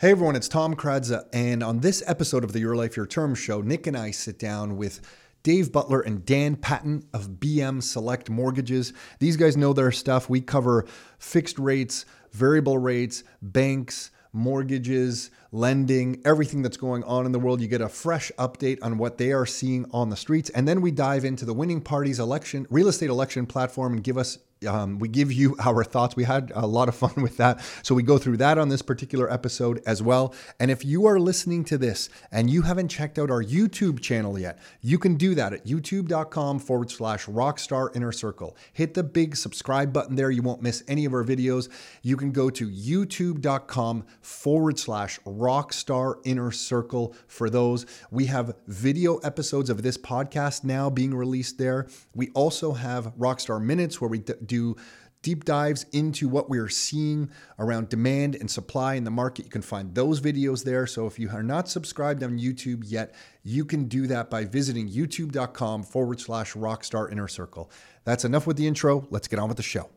Hey everyone, it's Tom Karadza, and on this episode of the Your Life Your Term show, Nick and I sit down with Dave Butler and Dan Patton of BM Select Mortgages. These guys know their stuff. We cover fixed rates, variable rates, banks, mortgages, lending, everything that's going on in the world. You get a fresh update on what they are seeing on the streets, and then we dive into the winning party's election, real estate election platform, and give us um, we give you our thoughts. We had a lot of fun with that. So we go through that on this particular episode as well. And if you are listening to this and you haven't checked out our YouTube channel yet, you can do that at youtube.com forward slash rockstar inner circle. Hit the big subscribe button there. You won't miss any of our videos. You can go to youtube.com forward slash rockstar inner circle for those. We have video episodes of this podcast now being released there. We also have Rockstar Minutes where we d- do deep dives into what we are seeing around demand and supply in the market. You can find those videos there. So if you are not subscribed on YouTube yet, you can do that by visiting youtube.com forward slash rockstar inner circle. That's enough with the intro. Let's get on with the show.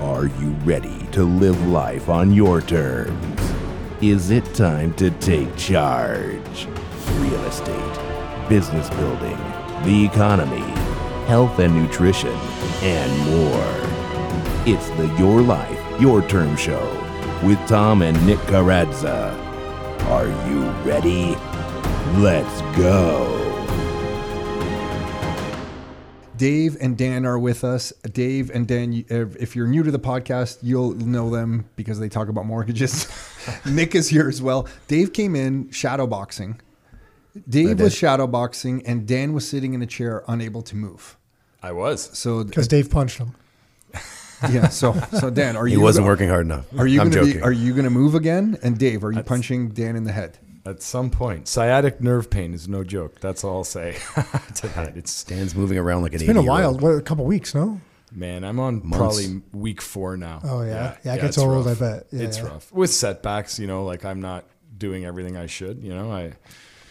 Are you ready to live life on your terms? Is it time to take charge? Real estate, business building, the economy, health and nutrition, and more. It's the Your Life, Your Term Show with Tom and Nick Karadza. Are you ready? Let's go. Dave and Dan are with us. Dave and Dan, if you're new to the podcast, you'll know them because they talk about mortgages. Nick is here as well. Dave came in shadowboxing. Dave was shadowboxing, and Dan was sitting in a chair, unable to move. I was. So because Dave punched him. Yeah. So so Dan, are you? He you? wasn't working hard enough. Are you I'm gonna be? Are you gonna move again? And Dave, are you punching Dan in the head? At some point, sciatic nerve pain is no joke. That's all I'll say tonight. It's Stan's moving around like an It's been a while. What, a couple weeks, no? man, I'm on Months. probably week four now. Oh, yeah? Yeah, it gets it's old, rough. I bet. Yeah, it's yeah. rough with setbacks. You know, like I'm not doing everything I should. You know, I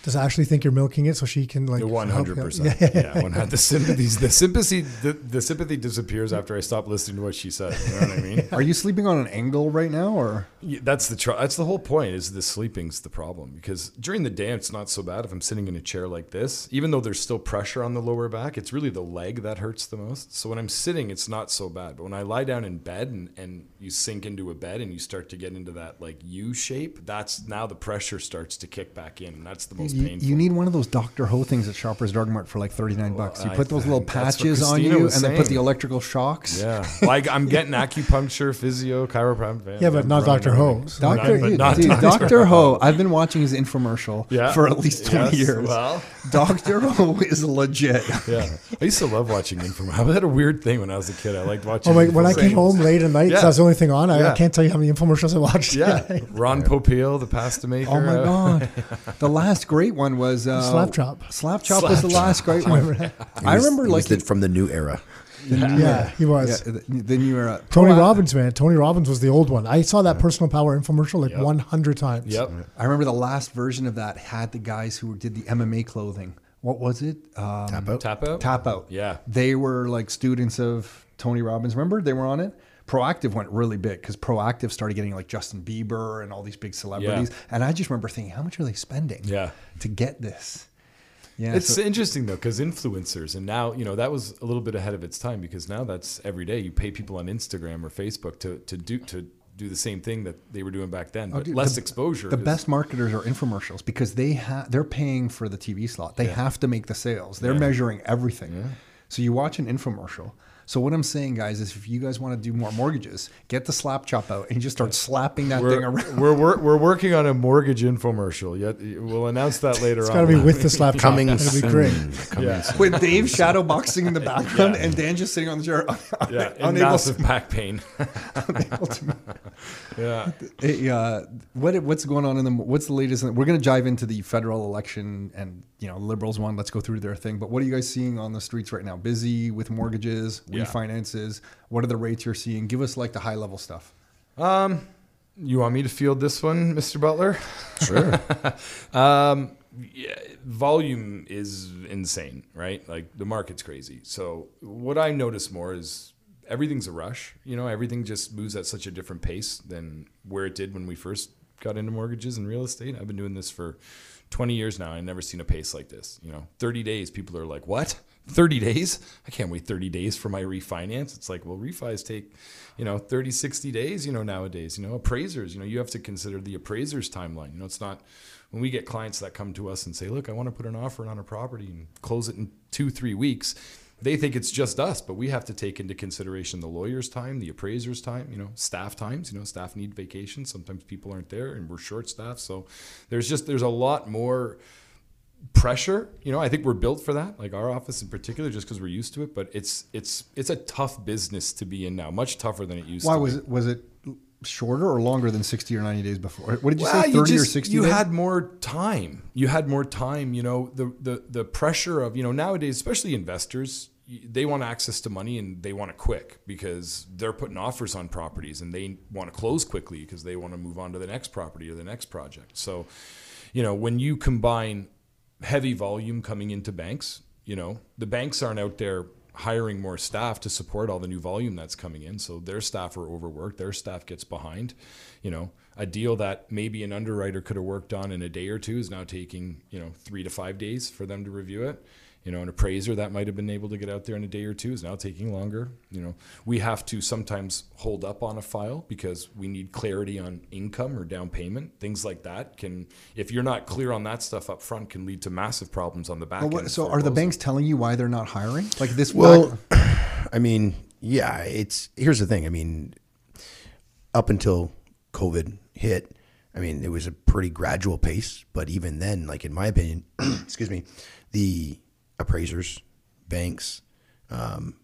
Does Ashley think you're milking it so she can like one help hundred you? percent. Yeah. Yeah, one hundred. The sympathies, the sympathy, the, the sympathy disappears after I stop listening to what she said. You know what I mean? Are you sleeping on an angle right now, or Yeah, that's the tr- that's the whole point is the sleeping's the problem because during the day it's not so bad if I'm sitting in a chair like this even though there's still pressure on the lower back it's really the leg that hurts the most so when I'm sitting it's not so bad but when I lie down in bed and, and you sink into a bed and you start to get into that like U shape that's now the pressure starts to kick back in and that's the most you, painful you need one of those Doctor Ho things at Shoppers Drug Mart for like thirty nine bucks. You I- put those little patches on you, was and then put the electrical shocks. yeah like I'm getting acupuncture physio chiropractic Yeah, but not Dr. Ho's. Doctor, but not Dr. Doctor Ho. I've been watching his infomercial Yeah. for at least twenty Yes, years. well. Doctor Ho is legit. yeah I used to love watching Inform I had a weird thing when I was a kid I liked watching Oh my! When I came home late at night, Yeah. that was the only thing on. I, I can't tell you how many infomercials I watched. Yeah. Ron Popeil, the pasta maker. Oh my god! The last great one was uh, Slap Chop. Slap Chop was the last great one. I remember like was the- from the new era. yeah, he yeah, was. the, the new era. Tony Pro- Robbins, man. Tony Robbins was the old one. I saw that personal power infomercial like Yep. 100 times. Yep. I remember the last version of that had the guys who did the MMA clothing. What was it? Um, Tap out. Tap out. Tap Out. Yeah. They were like students of Tony Robbins. Remember they were on it? Proactiv went really big because Proactiv started getting like Justin Bieber and all these big celebrities. And I just remember thinking, how much are they spending Yeah. to get this? Yeah. It's so- interesting though, because influencers, and now you know that was a little bit ahead of its time because now that's every day. You pay people on Instagram or Facebook to to do to do the same thing that they were doing back then, oh, but Oh, dude, less the- exposure. The 'cause- best marketers are infomercials because they have they're paying for the TV slot. They have to make the sales. They're Yeah. measuring everything. So you watch an infomercial. So what I'm saying, guys, is if you guys want to do more mortgages, get the slap chop out and just start slapping that thing We're, around. we're, we're, we're working on a mortgage infomercial. Yet we'll announce that later It's on. got to be with the slap chop. Coming It'll be great. Coming Yeah. soon. With Dave shadowboxing in the background and Dan just sitting on the chair, yeah, and unable massive to, back pain. unable to yeah. Hey, uh, what what's going on in the what's the latest? We're going to dive into the federal election and you know liberals won. Let's go through their thing. But what are you guys seeing on the streets right now? Busy with mortgages, Yeah. refinances. What are the rates you're seeing? Give us like the high level stuff. Um, you want me to field this one, Mr. Butler? Sure. Um, yeah, volume is insane, right? Like the market's crazy. So what I notice more is everything's a rush. You know, everything just moves at such a different pace than where it did when we first got into mortgages and real estate. I've been doing this for 20 years now. I've never seen a pace like this. You know, 30 days, people are like, what? 30 days? I can't wait 30 days for my refinance. It's like, well, refis take, you know, 30, 60 days, you know, nowadays. You know, appraisers, you know, you have to consider the appraiser's timeline. You know, it's not when we get clients that come to us and say, look, I want to put an offer on a property and close it in two, three weeks they think it's just us, but we have to take into consideration the lawyer's time, the appraiser's time, you know, staff times. You know, staff need vacation. Sometimes people aren't there, and we're short staffed. So there's just there's a lot more pressure. You know, I think we're built for that, like our office in particular, just because we're used to it. But it's it's it's a tough business to be in now, much tougher than it used Why to. was be. it? Was it shorter or longer than sixty or ninety days before? What did you Well, say? Thirty or just- sixty? You days? had more time. You had more time. You know the the the pressure of you know nowadays, especially investors, they want access to money and they want it quick because they're putting offers on properties and they want to close quickly because they want to move on to the next property or the next project. So, you know, when you combine heavy volume coming into banks, you know, the banks aren't out there hiring more staff to support all the new volume that's coming in. So their staff are overworked, their staff gets behind. You know, a deal that maybe an underwriter could have worked on in a day or two is now taking, you know, three to five days for them to review it. You know, an appraiser that might have been able to get out there in a day or two is now taking longer. You know, we have to sometimes hold up on a file because we need clarity on income or down payment. Things like that can, if you're not clear on that stuff up front, can lead to massive problems on the back Well, end. what, so are the banks telling you why they're not hiring? Like this? Well, I mean, yeah, it's here's the thing. I mean, up until COVID hit, I mean, it was a pretty gradual pace, but even then, like in my opinion, excuse me, the appraisers, banks, um,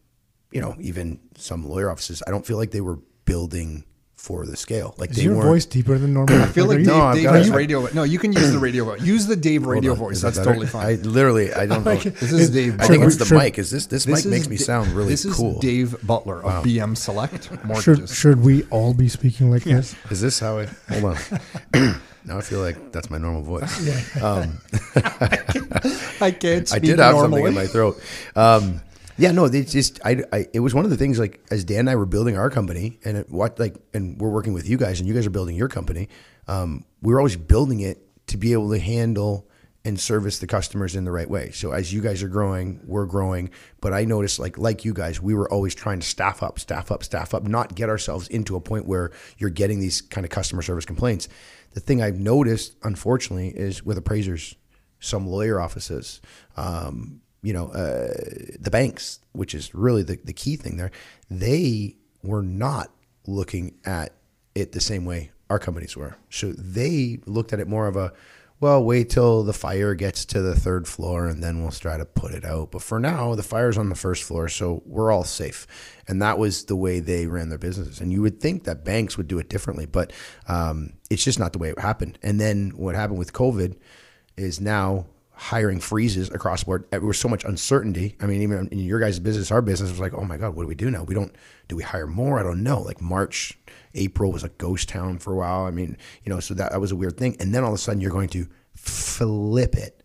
you know, even some lawyer offices, I don't feel like they were building for the scale. Like Is they your weren't. voice deeper than normal? I feel like are you- Dave, No, I've Dave got has it. radio. No, you can use the radio voice. Use the Dave radio voice. is that That's totally fine. I literally, I don't know. This is Dave. I think it's the Should- mic. Is this this, This mic makes is me sound really this cool? is Dave Butler of BM Select should Mortgages. should we all be speaking like this? Is this how I hold on? now I feel like that's my normal voice. Um, I can't speak I did have normally. something in my throat. Um, yeah, no, it's just I, I. It was one of the things like as Dan and I were building our company, and it, what like, and we're working with you guys, and you guys are building your company. Um, we were always building it to be able to handle and service the customers in the right way. So as you guys are growing, we're growing. But I noticed like like you guys, we were always trying to staff up, staff up, staff up, not get ourselves into a point where you're getting these kind of customer service complaints. The thing I've noticed, unfortunately, is with appraisers, some lawyer offices, um, you know, uh, the banks, which is really the, the key thing there, they were not looking at it the same way our companies were. So they looked at it more of a, well, wait till the fire gets to the third floor and then we'll try to put it out. But for now, the fire's on the first floor, so we're all safe. And that was the way they ran their businesses. And you would think that banks would do it differently, but um, it's just not the way it happened. And then what happened with COVID is now hiring freezes across the board. There was so much uncertainty. I mean, even in your guys' business, our business was like, oh my God, what do we do now? We don't, do we hire more? I don't know. Like March, April was a ghost town for a while. I mean, you know, so that, that was a weird thing. And then all of a sudden you're going to flip it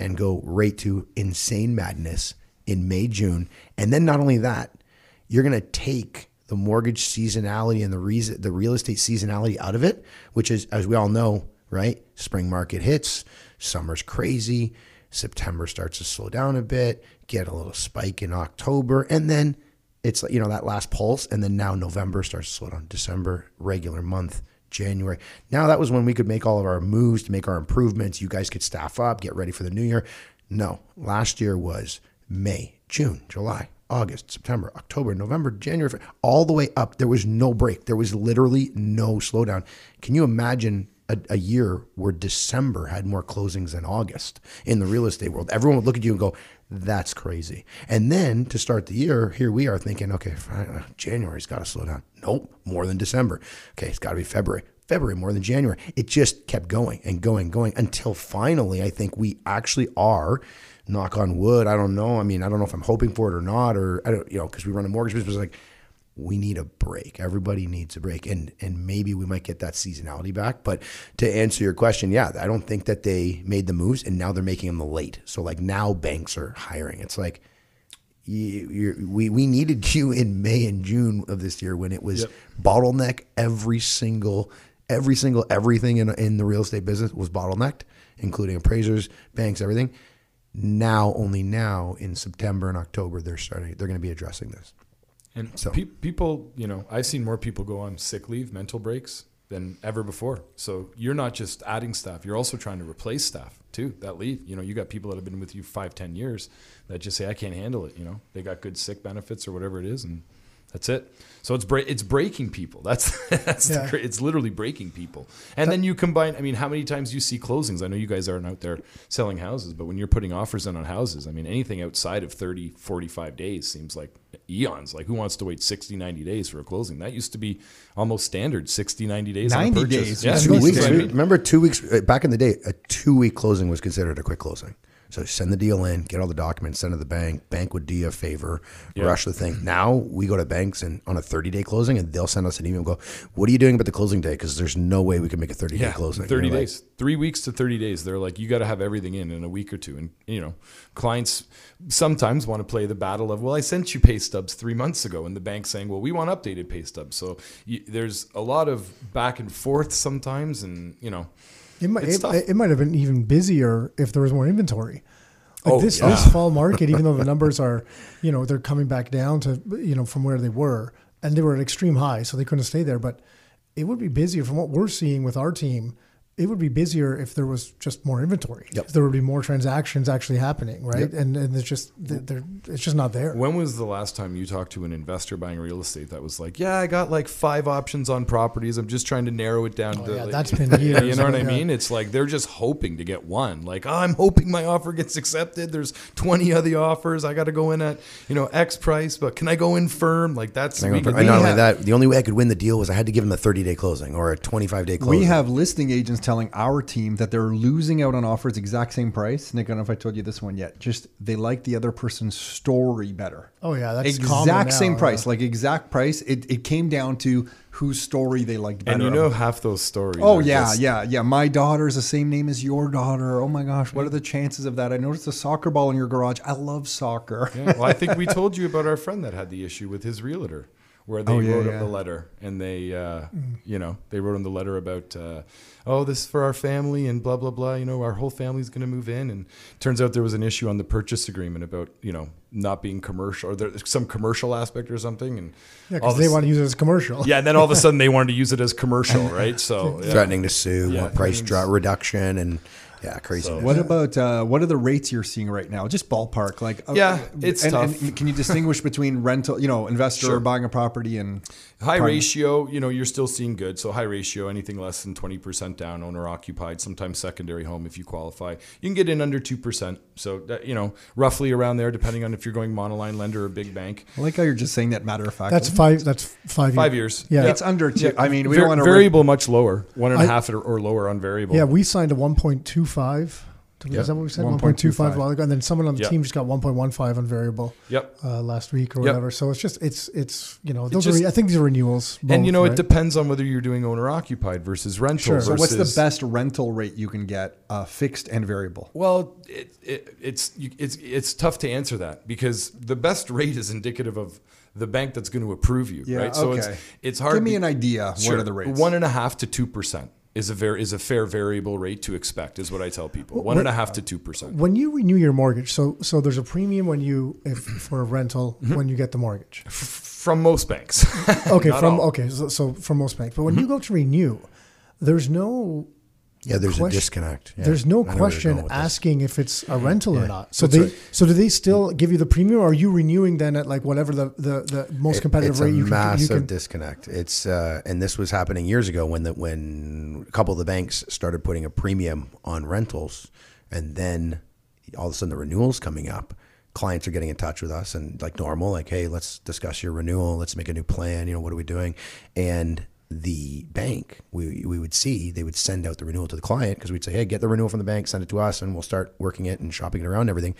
and go right to insane madness in May, June. And then not only that, you're going to take the mortgage seasonality and the reason, the real estate seasonality out of it, which is, as we all know, right? Spring market hits, summer's crazy, September starts to slow down a bit, get a little spike in October, and then it's you know, that last pulse. And then now November starts to slow down, December, regular month. January. Now that was when we could make all of our moves to make our improvements. You guys could staff up, get ready for the new year. No, last year was May, June, July, August, September, October, November, January, all the way up. There was no break. There was literally no slowdown. Can you imagine a, a year where December had more closings than August in the real estate world? Everyone would look at you and go, that's crazy. And then to start the year, here we are thinking, okay, fine, uh, January's got to slow down. Nope, more than December. Okay, it's got to be February. February more than January. It just kept going and going, going until finally, I think we actually are. Knock on wood. I don't know. I mean, I don't know if I'm hoping for it or not, or I don't, you know, because we run a mortgage business. Like, we need a break. Everybody needs a break, and and maybe we might get that seasonality back. But to answer your question, yeah, I don't think that they made the moves, and now they're making them late. So like now banks are hiring. It's like you, we we needed you in May and June of this year when it was bottleneck every single every single everything in in the real estate business was bottlenecked, including appraisers, banks, everything. Now, only now in September and October, they're starting. They're going to be addressing this. And So- pe- people, you know, I've seen more people go on sick leave, mental breaks than ever before. So you're not just adding staff; you're also trying to replace staff too that leave. You know, you got people that have been with you five, ten years that just say, "I can't handle it." You know, they got good sick benefits or whatever it is, and that's it. So it's bre- it's breaking people. That's that's Yeah. the, it's literally breaking people. And then you combine. I mean, how many times you see closings? I know you guys aren't out there selling houses, but when you're putting offers in on houses, I mean, anything outside of 30, 45 days seems like eons. Like who wants to wait 60, 90 days for a closing? That used to be almost standard, 60, 90 days. on a 90 days Yeah, Two be weeks. standard. Remember, two weeks uh, back in the day, a two week closing was considered a quick closing. So send the deal in, get all the documents, send it to the bank. Bank would do you a favor, Yeah. rush the thing. Now we go to banks and on a thirty day closing, and they'll send us an email. and Go, what are you doing about the closing day? Because there's no way we can make a thirty day Yeah, closing. 30 You're like, days, three weeks to 30 days. They're like, you got to have everything in in a week or two. And, you know, clients sometimes want to play the battle of, well, I sent you pay stubs three months ago. And the bank's saying, well, we want updated pay stubs. So you, there's a lot of back and forth sometimes. And, you know, It might it, it might have been even busier if there was more inventory. Like Oh, this yeah. this fall market, even though the numbers are, you know, they're coming back down to you know from where they were, and they were at extreme high, so they couldn't stay there. But it would be busier from what we're seeing with our team. It would be busier if there was just more inventory. Yep. If there would be more transactions actually happening, right? And and it's just they're, it's just not there. when was the last time you talked to an investor buying real estate that was like, yeah, I got like five options on properties. I'm just trying to narrow it down. Oh, to yeah, like- that's been years. You know what I mean? It's like they're just hoping to get one. Like, oh, I'm hoping my offer gets accepted. There's 20 other offers. I got to go in at, you know, X price, but can I go in firm? Like that's I we go, could- and not only have- that, the only way I could win the deal was I had to give them a 30 day closing or a 25 day closing. We have listing agents telling our team that they're losing out on offers exact same price. Nick, I don't know if I told you this one yet. Just they like the other person's story better. Oh, yeah, that's common exact now, same yeah. price, like exact price. It, it came down to whose story they liked better. and you know half those stories. Oh yeah, just- yeah, yeah. My daughter's the same name as your daughter. Oh my gosh, what are the chances of that? I noticed a soccer ball in your garage. I love soccer. Yeah, well, I think we told you about our friend that had the issue with his realtor, where they Oh, yeah, wrote yeah. him the letter, and they, uh, you know, they wrote him the letter about, uh, oh, this is for our family, and blah blah blah. You know, our whole family's going to move in, and turns out there was an issue on the purchase agreement about, you know, not being commercial or there's some commercial aspect or something, and Yeah, because they a want to use it as commercial. yeah, and then all of a sudden they wanted to use it as commercial, right? So yeah. threatening to sue, Yeah. want price drop reduction, and yeah, crazy. So- What about uh, what are the rates you're seeing right now? Just ballpark, like uh, Yeah, it's and, tough. And can you distinguish between rental, you know, investor Sure. buying a property and High prime- ratio, you know, you're still seeing good. So high ratio, anything less than 20% down, owner occupied, sometimes secondary home if you qualify. You can get in under 2%. So, that, you know, roughly around there, depending on if you're going monoline lender or big bank. I like how you're just saying that matter of fact. That's five. That's five. Five years. Yeah. It's under two. I mean, we Var- don't want to variable much lower, one and a half and a I- half or, or lower on variable. Yeah, we signed a 1.25. Is that what we said? 1.25. 1.25 a while ago, and then someone on the Yep. team just got 1.15 on variable Yep. uh, last week or Yep. whatever. So it's just it's it's you know those just- are I think these are renewals. and you know, right? it depends on whether you're doing owner occupied versus rental. Sure. So what's the best rental rate you can get, uh, fixed and variable? Well, it, it, it's it's it's tough to answer that because the best rate is indicative of the bank that's going to approve you, Yeah, right? So okay. it's it's hard. Give me be- an idea. Sure. What are the rates? One and a half to two percent is a very is a fair variable rate to expect, is what I tell people. One and a half to two percent. when you renew your mortgage. So so there's a premium when you if for a rental Mm-hmm. when you get the mortgage. From most banks. Okay, Not from all. Mm-hmm. okay, so, so from most banks. But when you go to renew, there's no yeah, there's question- a disconnect. Yeah, there's no I know where you're question with this. asking if it's a rental or not. So That's they right. so do they still give you the premium, or are you renewing then at like whatever the the, the most It- competitive it's rate a you can, you massive can disconnect. It's uh, and this was happening years ago when the when a couple of the banks started putting a premium on rentals, and then all of a sudden the renewals coming up. Clients are getting in touch with us and like normal, like, hey, let's discuss your renewal. Let's make a new plan. You know, what are we doing? And the bank, we, we would see, they would send out the renewal to the client because we'd say, hey, get the renewal from the bank, send it to us, and we'll start working it and shopping it around and everything.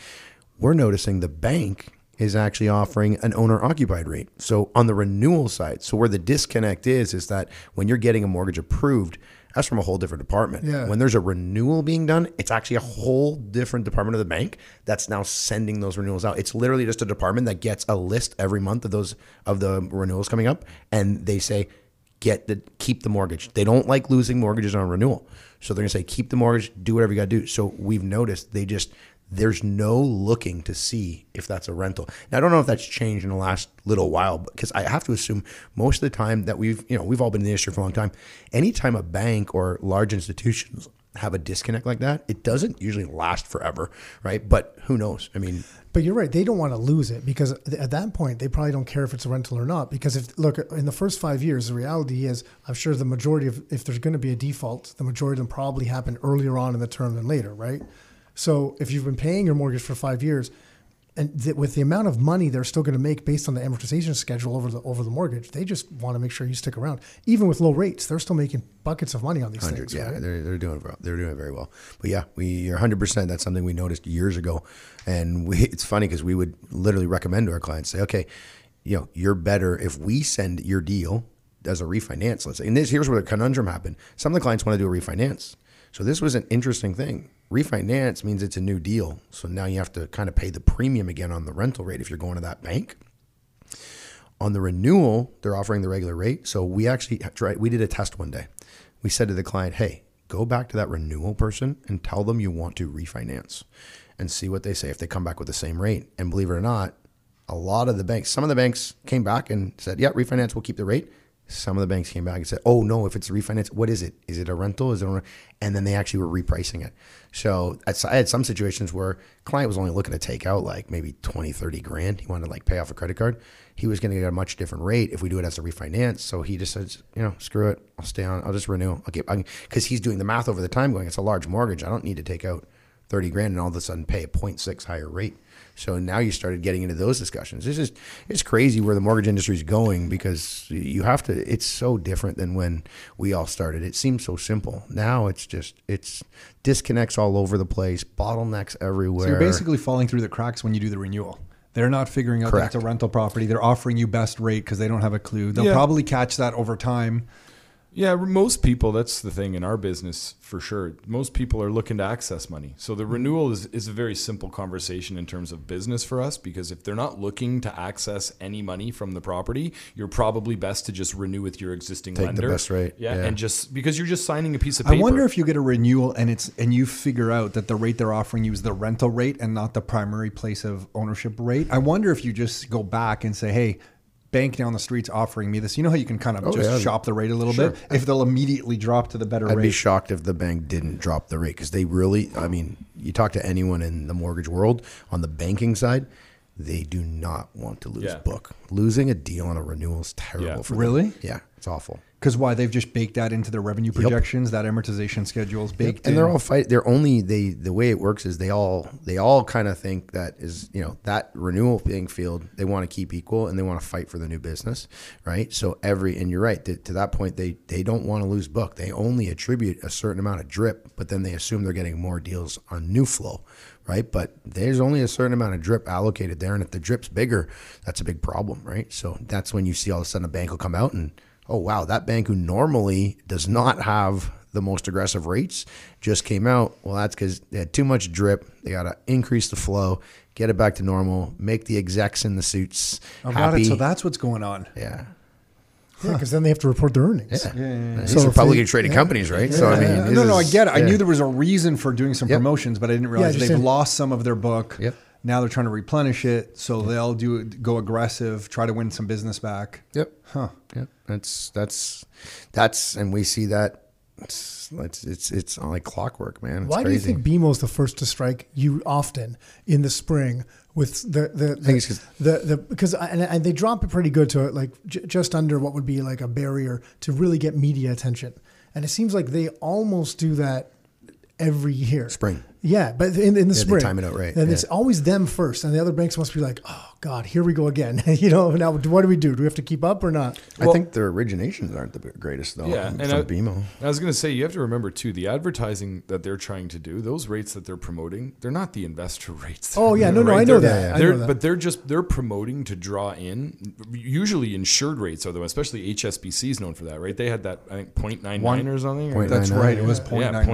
We're noticing the bank is actually offering an owner occupied rate. So on the renewal side, so where the disconnect is, is that when you're getting a mortgage approved, that's from a whole different department. Yeah. When there's a renewal being done, it's actually a whole different department of the bank that's now sending those renewals out. It's literally just a department that gets a list every month of those of the renewals coming up, and they say, get the keep the mortgage. They don't like losing mortgages on renewal, so they're gonna say keep the mortgage, do whatever you got to do. So we've noticed they just there's no looking to see if that's a rental. Now I don't know if that's changed in the last little while because I have to assume most of the time that we've you know we've all been in the industry for a long time. Anytime a bank or large institutions have a disconnect like that, it doesn't usually last forever, right? But who knows? I mean, But you're right. They don't want to lose it because at that point they probably don't care if it's a rental or not. Because if look in the first five years, the reality is, I'm sure the majority of if there's going to be a default, the majority of them probably happen earlier on in the term than later, right? So if you've been paying your mortgage for five years, and th- with the amount of money they're still going to make based on the amortization schedule over the over the mortgage, they just want to make sure you stick around. Even with low rates, they're still making buckets of money on these things. yeah, right? they're, they're doing well. they're doing it very well. But yeah, we you're 100. percent That's something we noticed years ago, and we it's funny because we would literally recommend to our clients say, okay, you know, you're better if we send your deal as a refinance. Let's say, and this here's where the conundrum happened. Some of the clients want to do a refinance, so this was an interesting thing. Refinance means it's a new deal, so now you have to kind of pay the premium again on the rental rate if you're going to that bank. On the renewal, they're offering the regular rate. So we actually tried, we did a test one day. We said to the client, hey, go back to that renewal person and tell them you want to refinance and see what they say if they come back with the same rate. And believe it or not, a lot of the banks, some of the banks came back and said, yeah, refinance, we'll keep the rate. Some of the banks came back and said, oh, no, if it's refinance, what is it? Is it a rental? Is it a? And then they actually were repricing it. So I had some situations where client was only looking to take out like maybe 20, 30 grand. He wanted to like pay off a credit card. He was going to get a much different rate if we do it as a refinance. So he just says, you know, screw it. I'll stay on. I'll just renew. I'll because he's doing the math over the time going, it's a large mortgage. I don't need to take out 30 grand and all of a sudden pay a 0.6 higher rate. So now you started getting into those discussions. It's just it's crazy where the mortgage industry is going because you have to. It's so different than when we all started. It seems so simple. Now it's just it's disconnects all over the place, bottlenecks everywhere. So you're basically falling through the cracks when you do the renewal. They're not figuring out Correct. that it's a rental property. They're offering you best rate because they don't have a clue. They'll Yeah. probably catch that over time. Yeah, most people, that's the thing in our business for sure. Most people are looking to access money. So the mm-hmm. renewal is, is a very simple conversation in terms of business for us because if they're not looking to access any money from the property, you're probably best to just renew with your existing Take the lender. best rate, Yeah, yeah. and just because you're just signing a piece of paper. I wonder if you get a renewal and it's and you figure out that the rate they're offering you is the rental rate and not the primary place of ownership rate. I wonder if you just go back and say, "Hey, bank down the street's offering me this." You know how you can kind of oh, just yeah. shop the rate a little bit if they'll immediately drop to the better I'd rate. be shocked if the bank didn't drop the rate because they really. I mean, you talk to anyone in the mortgage world on the banking side, they do not want to lose Yeah. book. Losing a deal on a renewal is terrible Yeah. for Really? them. Yeah, it's awful. Because why they've just baked that into their revenue projections, that amortization schedule is baked and in. they're all fight. They're only they. The way it works is they all they all kind of think that is you know that renewal playing field they want to keep equal and they want to fight for the new business, right? So every and you're right to, to that point they they don't want to lose book. They only attribute a certain amount of drip, but then they assume they're getting more deals on new flow, right? But there's only a certain amount of drip allocated there, and if the drip's bigger, that's a big problem, right? So that's when you see all of a sudden a bank will come out and oh wow, that bank who normally does not have the most aggressive rates just came out. Well, that's because they had too much drip. They got to increase the flow, get it back to normal, make the execs in the suits Oh, got happy. it. So that's what's going on. yeah. Yeah, because then they have to report their earnings. These So are if publicly traded yeah. companies, right? So I mean, no, no, no, I get it. I knew there was a reason for doing some Yep. promotions, but I didn't realize they've saying- lost some of their book. Yep. Now they're trying to replenish it, so they'll do it, go aggressive, try to win some business back. Yep. Huh. Yep. That's that's that's and we see that it's it's it's, it's like clockwork, man. It's Why do you think think is the first to strike you often in the spring with the the 'cause- the, the because I- and, and they drop it pretty good to it like j- just under what would be like a barrier to really get media attention, and it seems like they almost do that every year. Spring. Yeah, but in, in the they spring, time it out right, And it's always them first, and the other banks must be like, "Oh God, here we go again." you know, now what do we do? Do we have to keep up or not? I think their originations aren't the greatest though. Yeah, from and I, BMO. I was going to say you have to remember too the advertising that they're trying to do. Those rates that they're promoting, they're not the investor rates. Oh, yeah, no, no, I They're- know that. I they're- know that. But they're just they're promoting to draw in. Usually insured rates are the one, especially HSBC is known for that, right? They had that I think 0.99 One- or something. or- Point That's nine nine, right. It was yeah. point yeah, nine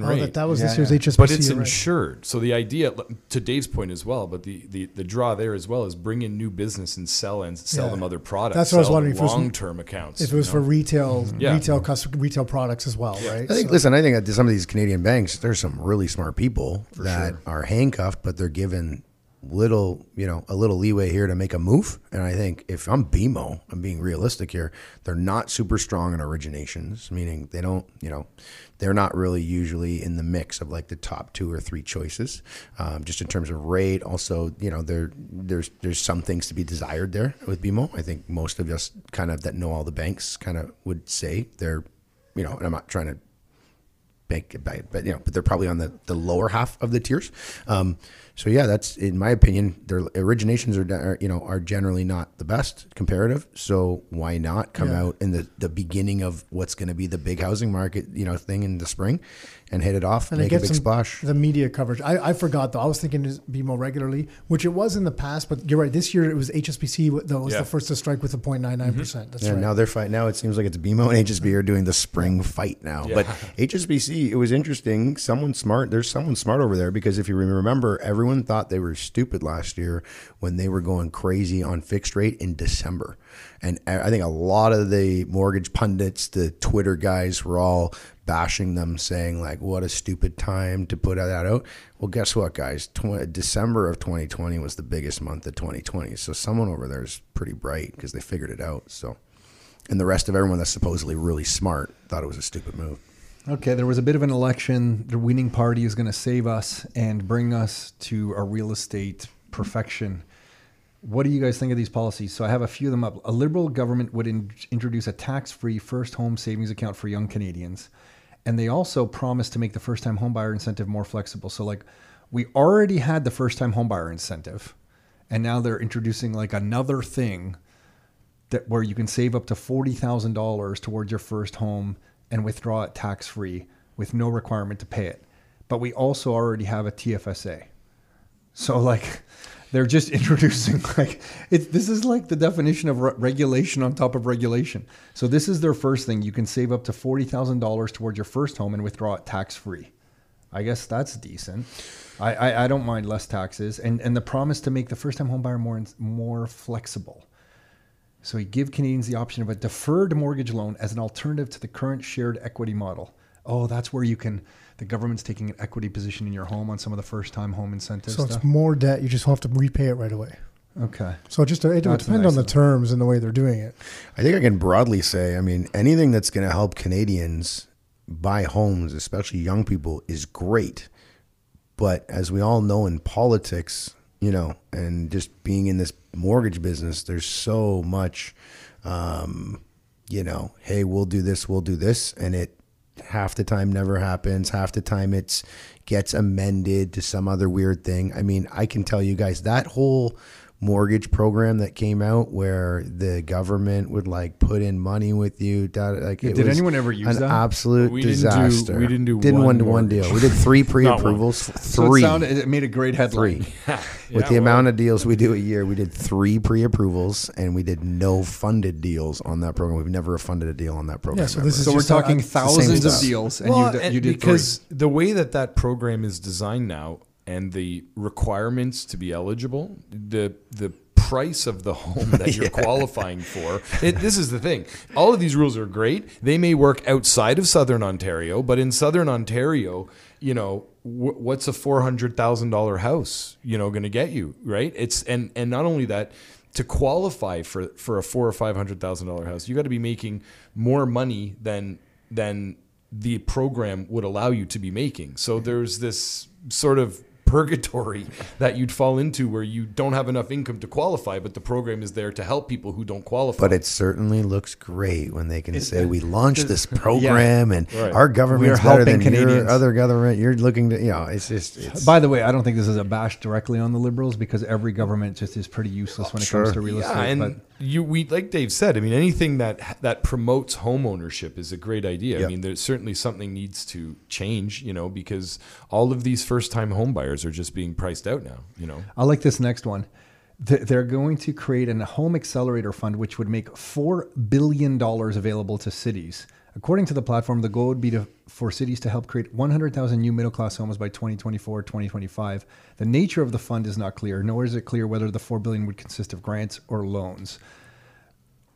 0.99 Oh, rate. that, that was Yeah, this year's yeah. HSBC. But it's it's right. insured. So the idea, to Dave's point as well, but the, the, the draw there as well is bring in new business and sell and sell Yeah. them other products. That's what I was wondering if it was- Long term accounts. if it was you for know? retail, mm-hmm. Yeah. retail customer, retail products as well, right? I think. So- Listen, I think that some of these Canadian banks, there's some really smart people that are handcuffed, but they're given little, you know, a little leeway here to make a move. And I think if I'm BMO, I'm being realistic here. They're not super strong in originations, meaning they don't, you know, they're not really usually in the mix of like the top two or three choices, um, just in terms of rate. Also, you know, there there's there's some things to be desired there with BMO. I think most of us kind of that know all the banks kind of would say they're, you know, and I'm not trying to bank it but you know, but they're probably on the, the lower half of the tiers. Um, so yeah, that's in my opinion, their originations are, are you know are generally not the best comparative. So why not come Yeah. out in the, the beginning of what's going to be the big housing market you know thing in the spring, and hit it off, and make it a gets big some- splash. The media coverage. I, I forgot though. I was thinking to be more regularly, which it was in the past. But you're right. This year it was HSBC that was Yeah. the first to strike with a 0.99 percent. Mm-hmm. That's Yeah, right. now they're fighting. Now it seems like it's BMO and HSB are doing the spring fight now. But HSBC, it was interesting. Someone smart. There's someone smart over there because if you remember, everyone thought they were stupid last year when they were going crazy on fixed rate in December. And I I think a lot of the mortgage pundits, the Twitter guys, were all bashing them, saying like, "What a stupid time to put that out." Well, guess what, guys? Tw- December of 2020 was the biggest month of 2020. So someone over there is pretty bright because they figured it out. So, and the rest of everyone that's supposedly really smart thought it was a stupid move. Okay, there was a bit of an election. The winning party is going to save us and bring us to a real estate perfection. What do you guys think of these policies? So I have a few of them up. A liberal government would in- introduce a tax-free first home savings account for young Canadians, and they also promised to make the first-time homebuyer incentive more flexible. So like, we already had the first-time homebuyer incentive, and now they're introducing like another thing that where you can save up to forty thousand dollars towards your first home and withdraw it tax free with no requirement to pay it. But we also already have a TFSA. So like they're just introducing like it this is like the definition of re- regulation on top of regulation. So this is their first thing. You can save up to $40,000 towards your first home and withdraw it tax free. I guess that's decent. I, I, I don't mind less taxes and, and the promise to make the first time home buyer more more flexible. So we give Canadians the option of a deferred mortgage loan as an alternative to the current shared equity model. Oh, that's where you can. The government's taking an equity position in your home on some of the first-time home incentives. so stuff. it's more debt. You just have to repay it right away. okay. So it just it would depend nice on the of terms and the way they're doing it. I think I can broadly say, I mean, anything that's going to help Canadians buy homes, especially young people, is great. But as we all know in politics, you know, and just being in this mortgage business, there's so much, um, you know, hey, we'll do this, we'll do this, and it half the time never happens. Half the time it's gets amended to some other weird thing. I mean, I can tell you guys that whole mortgage program that came out where the government would like put in money with you. Like, it Did was anyone ever use an that? absolute We didn't do- disaster. we didn't do didn't one one to one mortgage. deal. We did three pre-approvals. So three. it, sounded, it made a great headline. Three. Yeah, With the well, amount of deals we do a year, we did three pre-approvals and we did no funded deals on that program. We've never funded a deal on that program. Yeah, so this is So we're just a- talking it's the same thousands of deals, and well, you, and you did because three. the way that that program is designed now and the requirements to be eligible, the the price of the home that you're qualifying for. It, this is the thing. All of these rules are great. They may work outside of Southern Ontario, but in Southern Ontario, you know, wh- what's a four hundred thousand dollar house, you know, going to get you right? It's and and not only that. To qualify for, for a four or five hundred thousand dollar house, you got to be making more money than than the program would allow you to be making. So there's this sort of purgatory that you'd fall into where you don't have enough income to qualify, but the program is there to help people who don't qualify. But it certainly looks great when they can say we launched this program and Right. our government's We are better than helping your Canadians. other government. You're looking to, you know, it's just, it's, By the way, I don't think this is a bash directly on the liberals because every government just is pretty useless when it Sure. comes to real yeah, estate. and but you we like Dave said. I mean, anything that that promotes home ownership is a great idea. I mean, there's certainly something needs to change, you know, because all of these first time home buyers are just being priced out now. You know, I like this next one. They're going to create a home accelerator fund, which would make $4 billion available to cities According to the platform, the goal would be to, for cities to help create 100,000 new middle class homes by 2024 2025. The nature of the fund is not clear, nor is it clear whether the 4 billion would consist of grants or loans.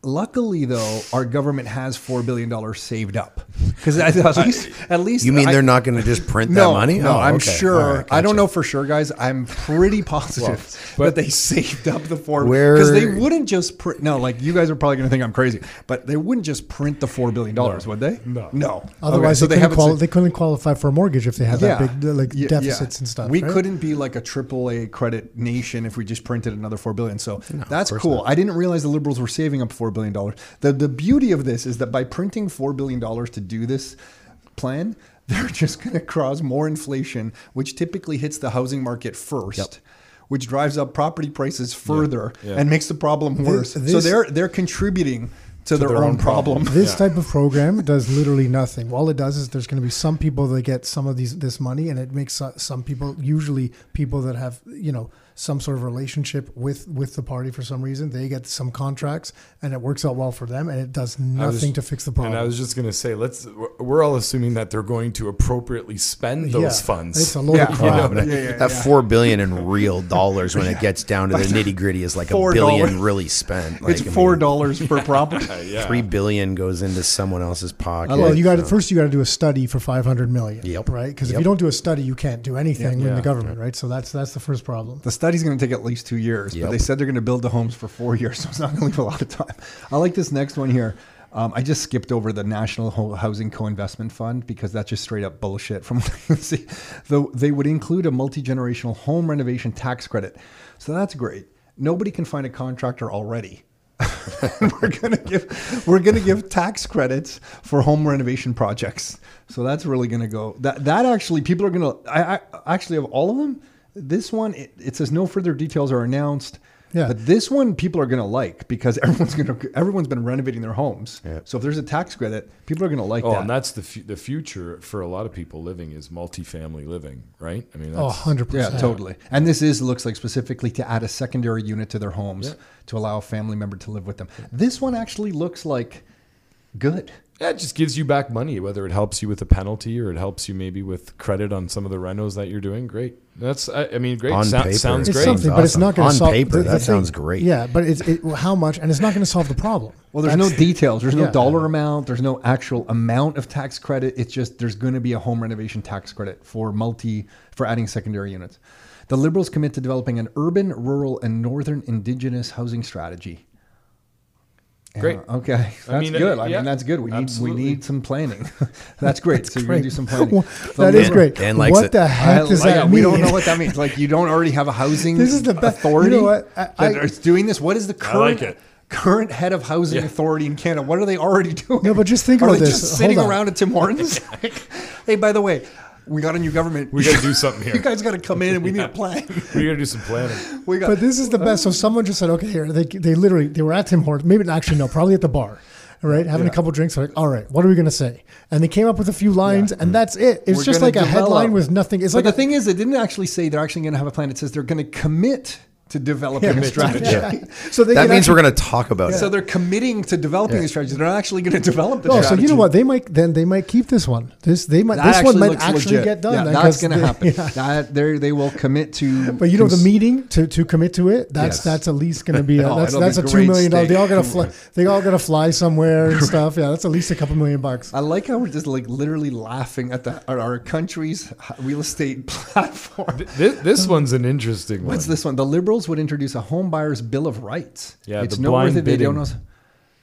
Luckily, though, our government has four billion dollars saved up because at, at least, at least You mean I- they're not going to just print no, that money? No, Oh, I'm okay. sure. All right, I don't know for sure, guys. I'm pretty positive but- that they saved up the four Where- because they wouldn't just print. No, like you guys are probably going to think I'm crazy, but they wouldn't just print the four billion dollars, would they? No. no. Otherwise, Okay, so they, couldn't haven't quali- they couldn't qualify for a mortgage if they had that big like Yeah, deficits yeah. and stuff. We right? couldn't be like a triple A credit nation if we just printed another four billion. So that's course cool. I didn't realize the liberals were saving up four billion dollars. The the beauty of this is that by printing four billion dollars to do this plan, they're just going to cause more inflation, which typically hits the housing market first. Which drives up property prices further yeah. and makes the problem worse. so this- they're they're contributing to, their, their own, own problem. problem. This type of program does literally nothing. All it does is there's going to be some people that get some of these this money, and it makes uh, some people, usually people that have you know some sort of relationship with with the party for some reason, they get some contracts, and it works out well for them, and it does I was- nothing to fix the problem. And I was just gonna say, let's. we're- We're all assuming that they're going to appropriately spend those Yeah. funds. It's a load Yeah. of Yeah, crap. but Yeah, yeah, that yeah. four billion in real dollars when it gets down to the nitty gritty is like a billion dollars. really spent. Like, it's I mean, four dollars per property. Yeah. Three billion goes into someone else's pocket. Well, you got to so- first you got to do a study for 500 million. Yep. Right? Because if you don't do a study, you can't do anything in Yeah. the government, right? So that's that's the first problem. The study's going to take at least two years, but they said they're going to build the homes for four years, so it's not going to leave a lot of time. I like this next one here. Um, I just skipped over the National Housing Co-Investment Fund because that's just straight up bullshit. From what I can see, though they would include a multi-generational home renovation tax credit, so that's great. Nobody can find a contractor already. we're gonna give we're gonna give tax credits for home renovation projects. So that's really gonna go. That that actually people are gonna. I, I actually of all of them, this one it, it says no further details are announced. Yeah. But this one people are gonna like because everyone's gonna everyone's been renovating their homes. Yeah. So if there's a tax credit, people are gonna like Oh, that. and that's the fu- the future for a lot of people living is multifamily living, right? I mean, Oh, that's, 100 yeah, totally. And this is looks like specifically to add a secondary unit to their homes to allow a family member to live with them. This one actually looks like good. Yeah, it just gives you back money, whether it helps you with a penalty or it helps you maybe with credit on some of the renos that you're doing. Great. That's, I, I mean, great. On Sou- paper, sounds it It's great. sounds something, but it's not going to solve. On paper, the- the that thing- sounds great. Yeah, but it's it, well, how much, and it's not going to solve the problem. Well, there's no details. There's no Yeah. dollar amount. There's no actual amount of tax credit. It's just there's going to be a home renovation tax credit for multi for adding secondary units. The Liberals commit to developing an urban, rural, and northern indigenous housing strategy. Yeah, Great. okay, that's I mean, good. uh, I yeah, mean, that's good. We need absolutely. we need some planning. that's great. so you're going to do some planning. Well, The that is great. Dan likes what it. the I- heck does like, that we mean? don't know what that means. Like you don't already have a housing This is the best- authority you know what? I- I- is doing this. What is the current like it. current head of housing Yeah. authority in Canada? What are they already doing? No, but just think are about they this. Just sitting around at Tim Hortons. Hey, by the way, we got a new government. We got to do something here. You guys got to come in and we need a plan. We got to do some planning. We got. But this is the best. So someone just said, okay, here they they literally they were at Tim Hortons. Maybe actually no, probably at the bar. Right, having a couple drinks. Like, all right, what are we gonna say? And they came up with a few lines, and that's it. It's We're just gonna like a headline with nothing. It's but like the a, thing is, it didn't actually say they're actually going to have a plan. It says they're going to commit to developing a Commit to the strategy. So they That means actually- we're going to talk about So it. So they're committing to developing the strategy. They're not actually going to develop the Oh, so you know what? They might then they might keep this one. This they might That this one might actually legit. get done. Yeah, that's going to happen. yeah. That they they will commit to. But you know the meeting to, to commit to it. That's Yes. that's at least going to be a, Oh, that's that's be a two million dollars. They all got to fly. They all got to fly somewhere and stuff. Yeah, that's at least a couple million bucks. I like how we're just like literally laughing at the at our country's real estate platform. This, this one's an interesting one. What's this one? The Liberals would introduce a home buyer's bill of rights. Yeah, it's the noteworthy blind they don't bidding.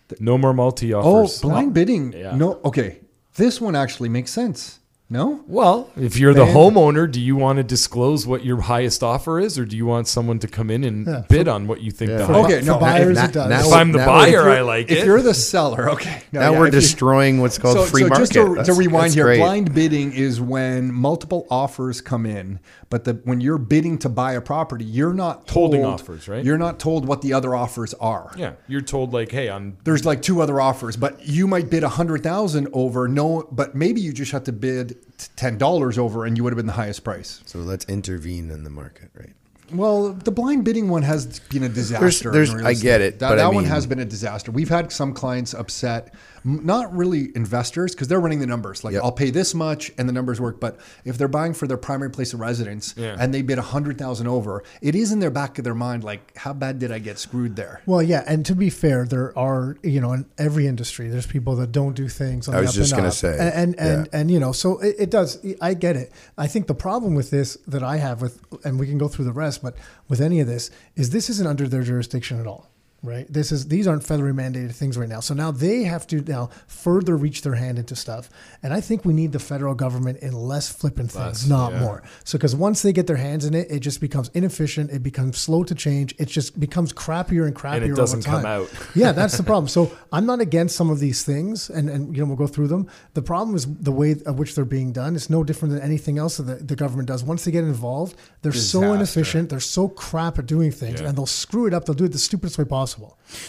know. No more multi offers. Oh, blind bidding. Yeah. No, okay. This one actually makes sense. No, Well, if you're the homeowner, do you want to disclose what your highest offer is, or do you want someone to come in and Yeah, bid on what you think the Yeah. highest? Okay, for no, buyers now- it does. now- If I'm the Now- buyer, you're- I like it. if you're the seller, okay. No, now yeah, we're if you- destroying what's called so, free so market. just to, to That's- rewind that's here, great. blind bidding is when multiple offers come in, but the when you're bidding to buy a property, you're not told, Holding offers, right? You're not told what the other offers are. yeah, you're told like, hey, on There's like two other offers, but you might bid a hundred thousand over no, but maybe you just have to bid t- ten dollars over, and you would have been the highest price. So let's intervene in the market, right? Well, the blind bidding one has been a disaster. in there's- I get it, That, but I that one has been a disaster. We've had some clients upset Not really investors because they're running the numbers. Like Yep. I'll pay this much and the numbers work. But if they're buying for their primary place of residence Yeah. and they bid a hundred thousand over, it is in their back of their mind like, how bad did I get screwed there? Well, yeah, and to be fair, there are you know in every industry there's people that don't do things. On I was up just and gonna say, and and and, and, you know, so it, it does. I get it. I think the problem with this that I have with, and we can go through the rest, but with any of this is this isn't under their jurisdiction at all. Right. This is these aren't federally mandated things right now. So now they have to now further reach their hand into stuff. And I think we need the federal government in less flippant things, Less, not yeah. more. So because once they get their hands in it, it just becomes inefficient. It becomes slow to change. It just becomes crappier and crappier. And it doesn't come out. yeah, that's the problem. So I'm not against some of these things, and, and you know we'll go through them. The problem is the way at which they're being done. It's no different than anything else that the, government does. Once they get involved, they're so inefficient. They're so crap at doing things, Yeah. and they'll screw it up. They'll do it the stupidest way possible.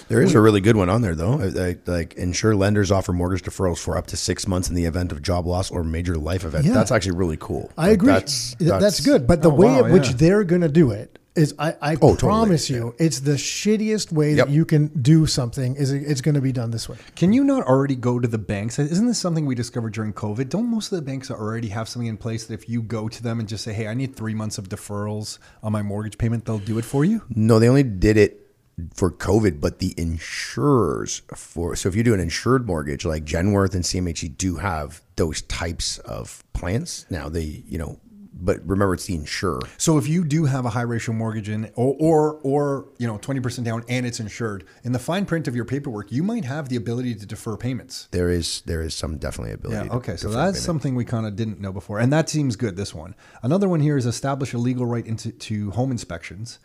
There is a really good one on there though. Uh, Like, like ensure lenders offer mortgage deferrals for up to six months in the event of job loss or major life event. Yeah. That's actually really cool. I Like, agree. That's, that's, that's good. But the Oh, way wow, at which yeah. they're going to do it is, I, I Oh, totally. promise you, it's the shittiest way Yep. that you can do something. Is it, it's going to be done this way? Can you not already go to the banks? Isn't this something we discovered during COVID? Don't most of the banks already have something in place that if you go to them and just say, "Hey, I need three months of deferrals on my mortgage payment," they'll do it for you? No, they only did it for COVID, but the insurers for so if you do an insured mortgage, like Genworth and CMHC do have those types of plans. Now they, you know, but remember it's the insurer. So if you do have a high ratio mortgage in, or or, or you know twenty percent down and it's insured, in the fine print of your paperwork, you might have the ability to defer payments. There is there is some definitely ability. Yeah. Okay. So that's something we kind of didn't know before, and that seems good. This one. Another one here is establish a legal right into to home inspections,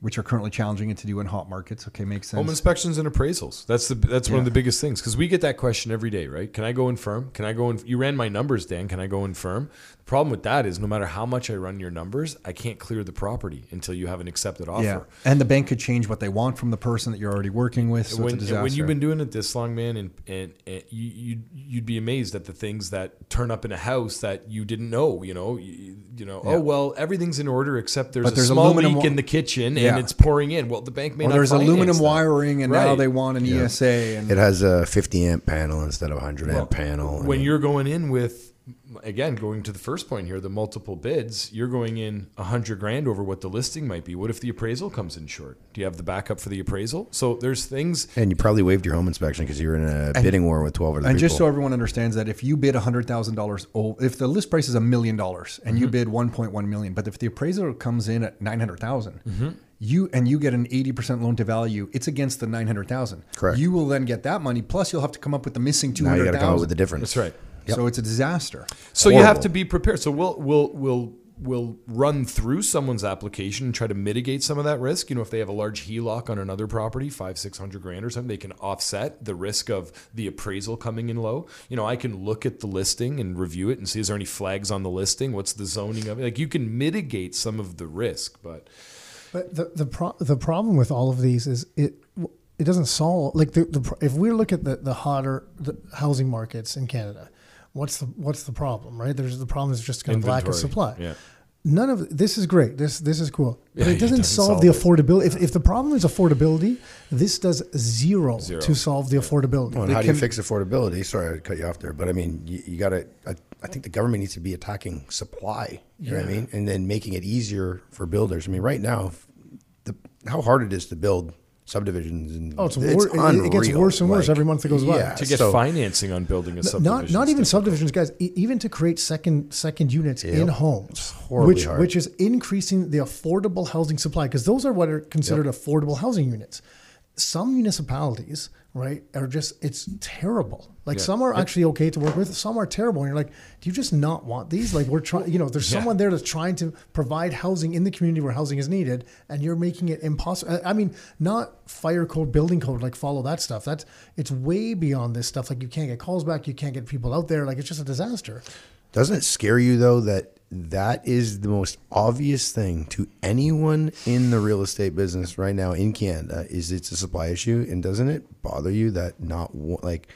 which are currently challenging it to do in hot markets. Okay, makes sense. Home inspections and appraisals. That's the that's one of the biggest things because we get that question every day, right? Can I go in firm? Can I go in? You ran my numbers, Dan. Can I go infirm? The problem with that is no matter how much I run your numbers, I can't clear the property until you have an accepted offer. yeah, and the bank could change what they want from the person that you're already working with. So when, it's a disaster. when you've been doing it this long, man, and, and, and you, you'd, you'd be amazed at the things that turn up in a house that you didn't know. You know, you, you know. Oh well, everything's in order except there's But a there's small aluminum leak wa- in the kitchen Yeah. and it's pouring in. Well, the bank may or not. there's aluminum that. wiring, and now they want an ESA. And It has a 50 amp panel instead of a 100 Well, amp panel. When mean, you're going in with again going to the first point here the multiple bids you're going in a hundred grand over what the listing might be what if the appraisal comes in short do you have the backup for the appraisal so there's things and you probably waived your home inspection because you were in a bidding war with 12 other And people. just so everyone understands that if you bid hundred thousand dollars, if the list price is a million dollars and Mm-hmm. you bid one point one million, but if the appraiser comes in at 900,000, Mm-hmm. you and you get an eighty percent loan to value, it's against the nine hundred thousand. Correct. You will then get that money plus you'll have to come up with the missing two now you got to come up with the difference. that's right So it's a disaster. so you have to be prepared. So we'll we'll we'll we'll run through someone's application and try to mitigate some of that risk. You know if they have a large HELOC on another property five six hundred grand or something they can offset the risk of the appraisal coming in low. You know i can look at the listing and review it and see is there any flags on the listing? What's the zoning of it? Like you can mitigate some of the risk but But the the pro- the problem with all of these is it it doesn't solve like the, the if we look at the the hotter the housing markets in Canada, what's the what's the problem right? There's the problem is just kind of lack of supply. yeah. None of this is great. This this is cool, but Yeah, it it doesn't, doesn't solve, solve the it. affordability. If, if the problem is affordability, this does zero, Zero. to solve the affordability. Well, and They how do you fix affordability? Sorry I cut you off there, but I mean, you, you got to. I, I think the government needs to be attacking supply. You know what I mean? And then making it easier for builders. I mean, right now, the how hard it is to build subdivisions and Oh, it's wor- it- it gets worse and worse Like, every month that goes by. yeah, to get so- financing on building a subdivision not not even subdivisions, guys. E- even to create second second units in homes, horribly which hard. which is increasing the affordable housing supply because those are what are considered affordable housing units. Some municipalities, right, are just it's terrible. Like Yeah. some are actually okay to work with, some are terrible. And you're like, do you just not want these? Like we're trying, you know, there's someone there that's trying to provide housing in the community where housing is needed, and you're making it impossible. I mean, not fire code, building code, like follow that stuff. That's it's way beyond this stuff. Like you can't get calls back, you can't get people out there. Like it's just a disaster. Doesn't it scare you though that that is the most obvious thing to anyone in the real estate business right now in Canada is it's a supply issue, and doesn't it bother you that not like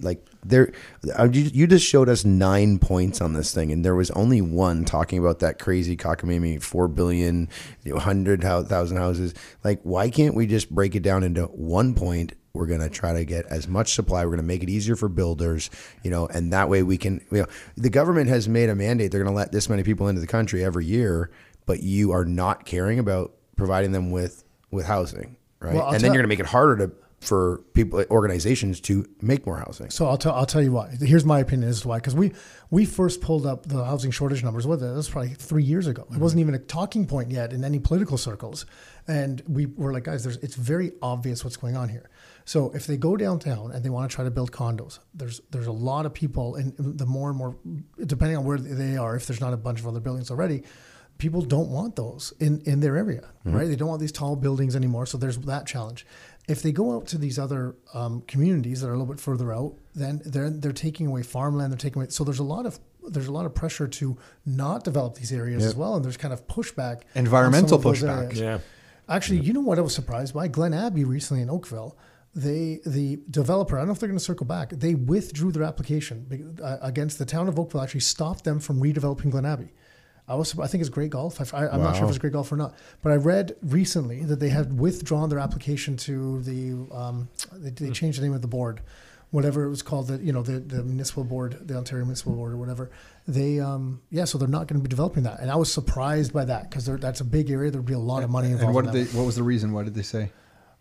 like there uh, you, just showed us nine points on this thing and there was only one talking about that crazy cockamamie 4 billion you know, 100 thousand houses. Like why can't we just break it down into one point We're going to try to get as much supply. We're going to make it easier for builders, you know, and that way we can, you know, the government has made a mandate. They're going to let this many people into the country every year, but you are not caring about providing them with, with housing, right? Well, and then you're going to make it harder to, for people, organizations to make more housing. So I'll tell I'll tell you why. Here's my opinion as to why. Because we we first pulled up the housing shortage numbers. What that was probably three years ago. It wasn't mm-hmm. even a talking point yet in any political circles. And we were like, guys, there's it's very obvious what's going on here. So if they go downtown and they want to try to build condos, there's there's a lot of people, and the more and more, depending on where they are, if there's not a bunch of other buildings already, people don't want those in, in their area, right? They don't want these tall buildings anymore. So there's that challenge. If they go out to these other um, communities that are a little bit further out, then they're they're taking away farmland. They're taking away. So there's a lot of there's a lot of pressure to not develop these areas as well, and there's kind of pushback. Environmental of pushback. areas. Yeah. Actually, you know what I was surprised by? Glen Abbey recently in Oakville, they the developer. I don't know if they're going to circle back. They withdrew their application uh, against the town of Oakville. Actually, stopped them from redeveloping Glen Abbey. I was. I think it's great golf. I, am not sure if it's great golf or not. But I read recently that they had withdrawn their application to the. Um, they, they changed the name of the board, whatever it was called. The you know the the municipal board, the Ontario municipal board or whatever. They um yeah, so they're not going to be developing that, and I was surprised by that because that's a big area. There'd be a lot of money involved. And what in did they? What was the reason? What did they say?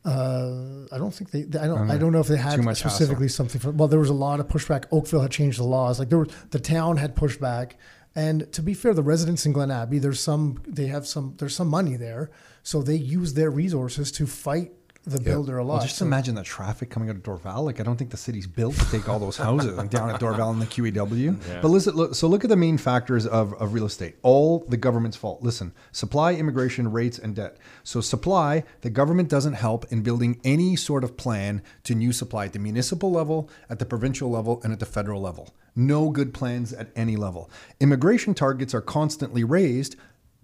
Uh, I don't think they. I don't. I don't know if they had specifically something. For, well, there was a lot of pushback. Oakville had changed the laws. Like there, were, the town had pushback. And to be fair, the residents in Glen Abbey, there's some. They have some. There's some money there, so they use their resources to fight the builder a lot. Well, just So- imagine the traffic coming out of Dorval. Like, I don't think the city's built to take all those houses like down at Dorval and the QEW. But listen, look, so look at the main factors of, of real estate. All the government's fault. Listen, supply, immigration, rates, and debt. So supply, the government doesn't help in building any sort of plan to new supply at the municipal level, at the provincial level, and at the federal level. No good plans at any level. Immigration targets are constantly raised,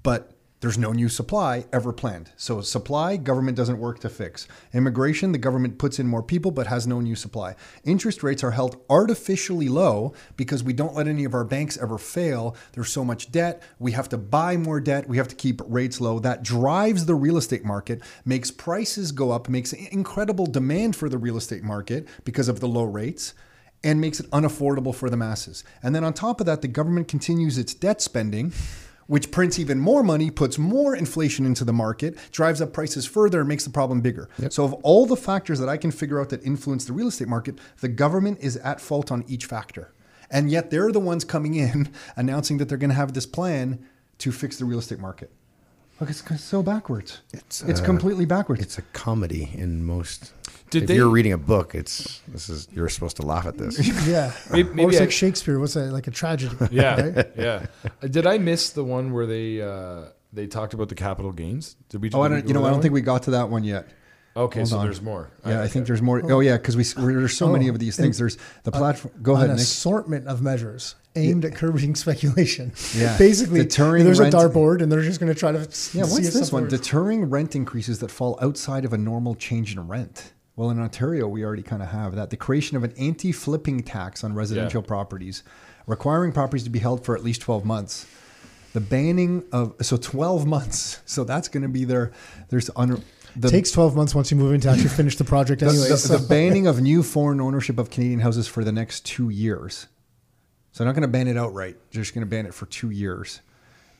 but there's no new supply ever planned. So supply, government doesn't work to fix. Immigration, the government puts in more people but has no new supply. Interest rates are held artificially low because we don't let any of our banks ever fail. There's so much debt. We have to buy more debt. We have to keep rates low. That drives the real estate market, makes prices go up, makes incredible demand for the real estate market because of the low rates and makes it unaffordable for the masses. And then on top of that, the government continues its debt spending, which prints even more money, puts more inflation into the market, drives up prices further, and makes the problem bigger. So, of all the factors that I can figure out that influence the real estate market, the government is at fault on each factor. And yet they're the ones coming in announcing that they're going to have this plan to fix the real estate market. Look, it's so backwards. It's, It's, uh, completely backwards. It's a comedy in most. Did if they- you're reading a book, it's this is you're supposed to laugh at this. Yeah, Maybe- or it's I- like Shakespeare. What's that? Like a tragedy. Yeah, right? yeah. Did I miss the one where they uh, they talked about the capital gains? Did we? oh, I did we don't, you know, I don't one? think we got to that one yet. Okay, so on. there's more. Yeah, I think there's more. Oh, yeah, because we there's so many Oh, of these things. There's the platform. Go An ahead, Nick. assortment of measures aimed at curbing speculation. Yeah. basically, Deterring there's rent- a dartboard, and they're just going to try to. Yeah, what's this one? Deterring rent increases that fall outside of a normal change in rent. Well, in Ontario, we already kind of have that. The creation of an anti-flipping tax on residential properties, requiring properties to be held for at least 12 months. The banning of so 12 months. So that's going to be their there's un, the takes 12 months once you move in to actually finish the project the, anyway. the- so- the banning of new foreign ownership of Canadian houses for the next two years. So they're not going to ban it outright. They're just going to ban it for two years.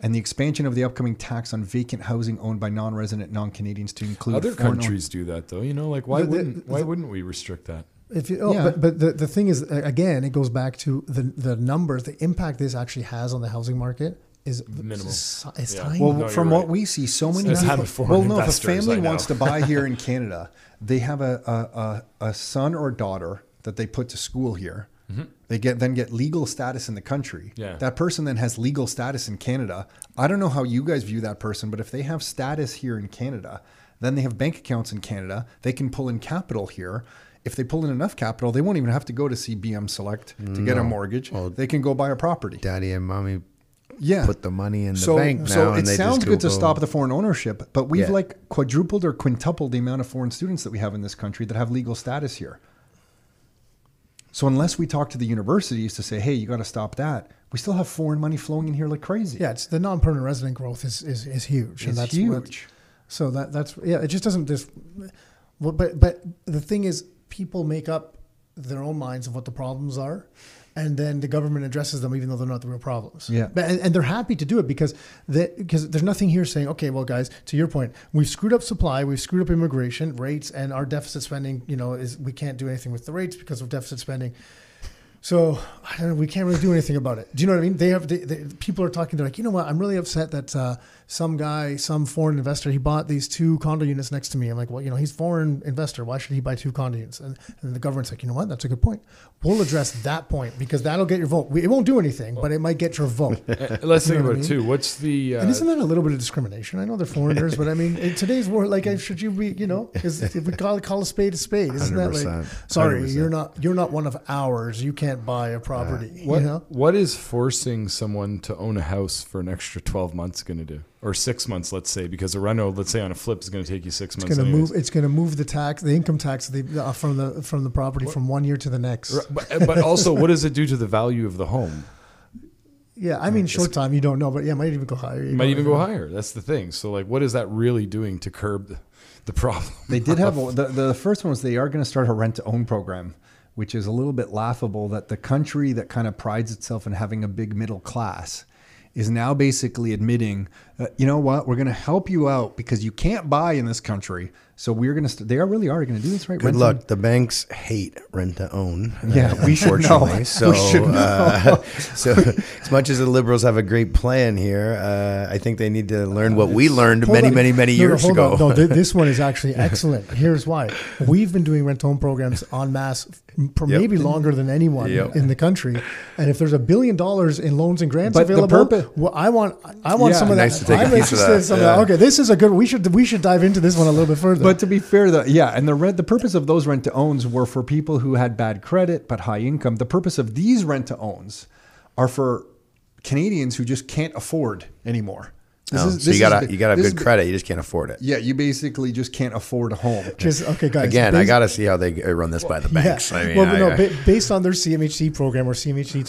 And the expansion of the upcoming tax on vacant housing owned by non-resident non-Canadians to include Other foreign own- countries do that though. You know, like why The- the- wouldn't why the- wouldn't we restrict that? If you, oh, Yeah. but, but the, the thing is, again, it goes back to the the numbers, the impact this actually has on the housing market is Minimal. It's, it's Yeah. tiny. Well, No, from you're what we see, so many As people. having Well, no, if a family wants to buy here in Canada, they have a, a, a, a son or daughter that they put to school here. They get then get legal status in the country. Mm-hmm. Yeah. That person then has legal status in Canada. I don't know how you guys view that person, but if they have status here in Canada, then they have bank accounts in Canada. They can pull in capital here. If they pull in enough capital, they won't even have to go to CBM Select to get a mortgage. they can go buy a property. Daddy and mommy Yeah. put the money in the so, bank now, So and it they sounds just good to go- stop the foreign ownership, but we've Yeah. like quadrupled or quintupled the amount of foreign students that we have in this country that have legal status here. So unless we talk to the universities to say, hey, you got to stop that, we still have foreign money flowing in here like crazy. yeah, it's the non-permanent resident growth is is, is huge, and It's that's what- huge. so that that's yeah, it just doesn't just. Well, but but the thing is, people make up their own minds of what the problems are. And then the government addresses them, even though they're not the real problems. Yeah. But, and, and they're happy to do it because that because there's nothing here saying, okay, well, guys, to your point, we've screwed up supply, we've screwed up immigration rates, and our deficit spending, you know, is we can't do anything with the rates because of deficit spending. So I don't know, we can't really do anything about it. Do you know what I mean? They have they, they, people are talking. They're like, you know what? I'm really upset that uh, some guy, some foreign investor, he bought these two condo units next to me. I'm like, well, you know, he's foreign investor. Why should he buy two condo units? And, and the government's like, you know what? That's a good point. We'll address that point because that'll get your vote. We, it won't do anything, but it might get your vote. Uh, Let's You think what I about it too. What's the uh, And isn't that a little bit of discrimination? I know they're foreigners, but I mean, in today's world, like, uh, should you be, you know, is, if we call, call a spade a spade, isn't that like, sorry, 100%. you're not, you're not one of ours. You can't buy a property. what you know, what is forcing someone to own a house for an extra twelve months going to do, or six months, let's say, because a reno, let's say on a flip, is going to take you six it's months. going to move. It's going to move the tax, the income tax, the, uh, from the from the property from one year to the next. Right, But, but also, what does it do to the value of the home? Yeah, I mean, short time you don't know, but yeah, it might even go higher. You might don't even know. go higher. That's the thing. So, like, what is that really doing to curb the, the problem? They did have a, the the first one was they are going to start a rent to own program, which is a little bit laughable that the country that kind of prides itself in having a big middle class is now basically admitting, uh, you know what, we're going to help you out because you can't buy in this country. So we're going to, st- they are really are going to do this right. Good Rent to luck. The banks hate rent to own. Yeah, uh, we should know. unfortunately. So, We should know. Uh, so as much as the liberals have a great plan here, uh, I think they need to learn what we learned Hold many, on. many, many No, no, years hold ago. on. No, th- this one is actually excellent. Here's why. We've been doing rent to home programs en masse for Yep. maybe longer than anyone Yep. in the country. And if there's a billion dollars in loans and grants But the available, purpose- well, I want I want Yeah. some of Nice that. to take a I'm piece of interested in that. some of that. Okay, this is a good. We should we should dive into this one a little bit further. But to be fair, though, yeah, and the rent, the purpose of those rent to owns were for people who had bad credit but high income. The purpose of these rent to owns are for Canadians who just can't afford anymore. This No, is- so you gotta the- you gotta have good is- credit. You just can't afford it. Yeah, you basically just can't afford a home. just okay, guys. Again, I gotta see how they run this by the banks. Yeah. I mean, well, I- no, I- based on their CMHC program or CMHC,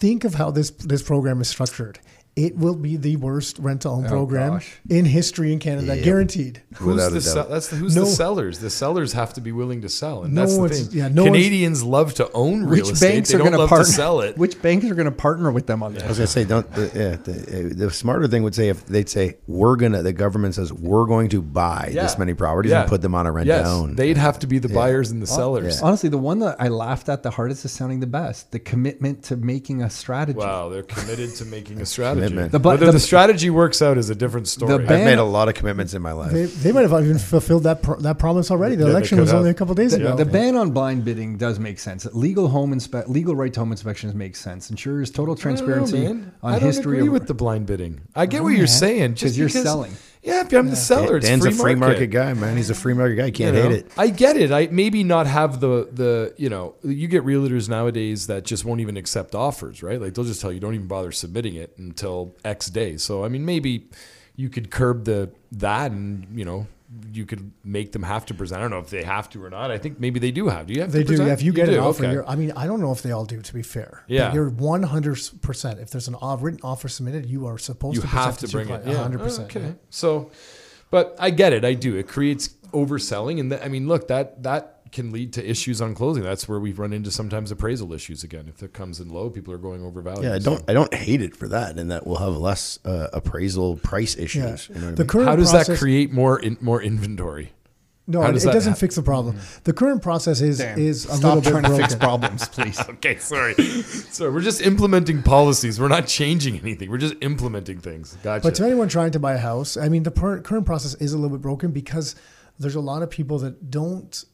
think of how this this program is structured. It will be the worst rent to own program gosh. in history in Canada, Yep. guaranteed. Who's Without the a se- doubt. that's the, who's No. the sellers? The sellers have to be willing to sell, and No that's the thing. yeah, no Canadians love to own real Which estate. banks they are don't love partner? to sell it. Which banks are going to partner with them on this? I was gonna say, don't. The, yeah, the, uh, the smarter thing would say if they'd say we're gonna. The government says we're going to buy Yeah. this many properties Yeah. and put them on a rent yes, to own. they'd have to be the buyers and the sellers. Honestly, the one that I laughed at the hardest is sounding the best. The commitment to making a strategy. Wow, they're committed to making a strategy. Commitment. The bu- Whether the- the, strategy works out is a different story. The I've made a lot of commitments in my life. They, they might have even fulfilled that pro- that promise already. The Yeah, election was have. only a couple days The, ago. the ban on blind bidding does make sense. Legal home inspe- legal right to home inspections makes sense. Ensures total I don't know, transparency man. on I don't history agree of with the blind bidding. I get what you're saying. Just 'Cause you're selling. Yeah, but I'm the seller. It's Dan's free a free market. market guy, man. He's a free market guy. You can't you know? hate it. I get it. I maybe not have the the you know you get realtors nowadays that just won't even accept offers, right? Like they'll just tell you don't even bother submitting it until X day. So I mean maybe you could curb the that and you know you could make them have to present. I don't know if they have to or not. I think maybe they do have. Do you have they to do. Yeah, if you get do, an offer, okay. you're, I mean, I don't know if they all do. To be fair, Yeah. but you're 100 percent. If there's an off- written offer submitted, you are supposed you to have to bring it. Yeah, 100 percent. Okay, so, but I get it. I do. It creates overselling, and th- I mean, look that that can lead to issues on closing. That's where we've run into sometimes appraisal issues again. If it comes in low, people are going over value. Yeah, I don't. I don't hate it for that, and that we'll have less uh, appraisal price Yeah. issues. You know what I the mean? current How does process, that create more in, more inventory? No, how it, does it that doesn't hap- fix the problem. The current process is Dan, is a stop little bit trying to fix broken. problems, please. Okay, sorry. so we're just implementing policies. We're not changing anything. We're just implementing things. Gotcha. But to anyone trying to buy a house, I mean, the per- current process is a little bit broken because there's a lot of people that don't,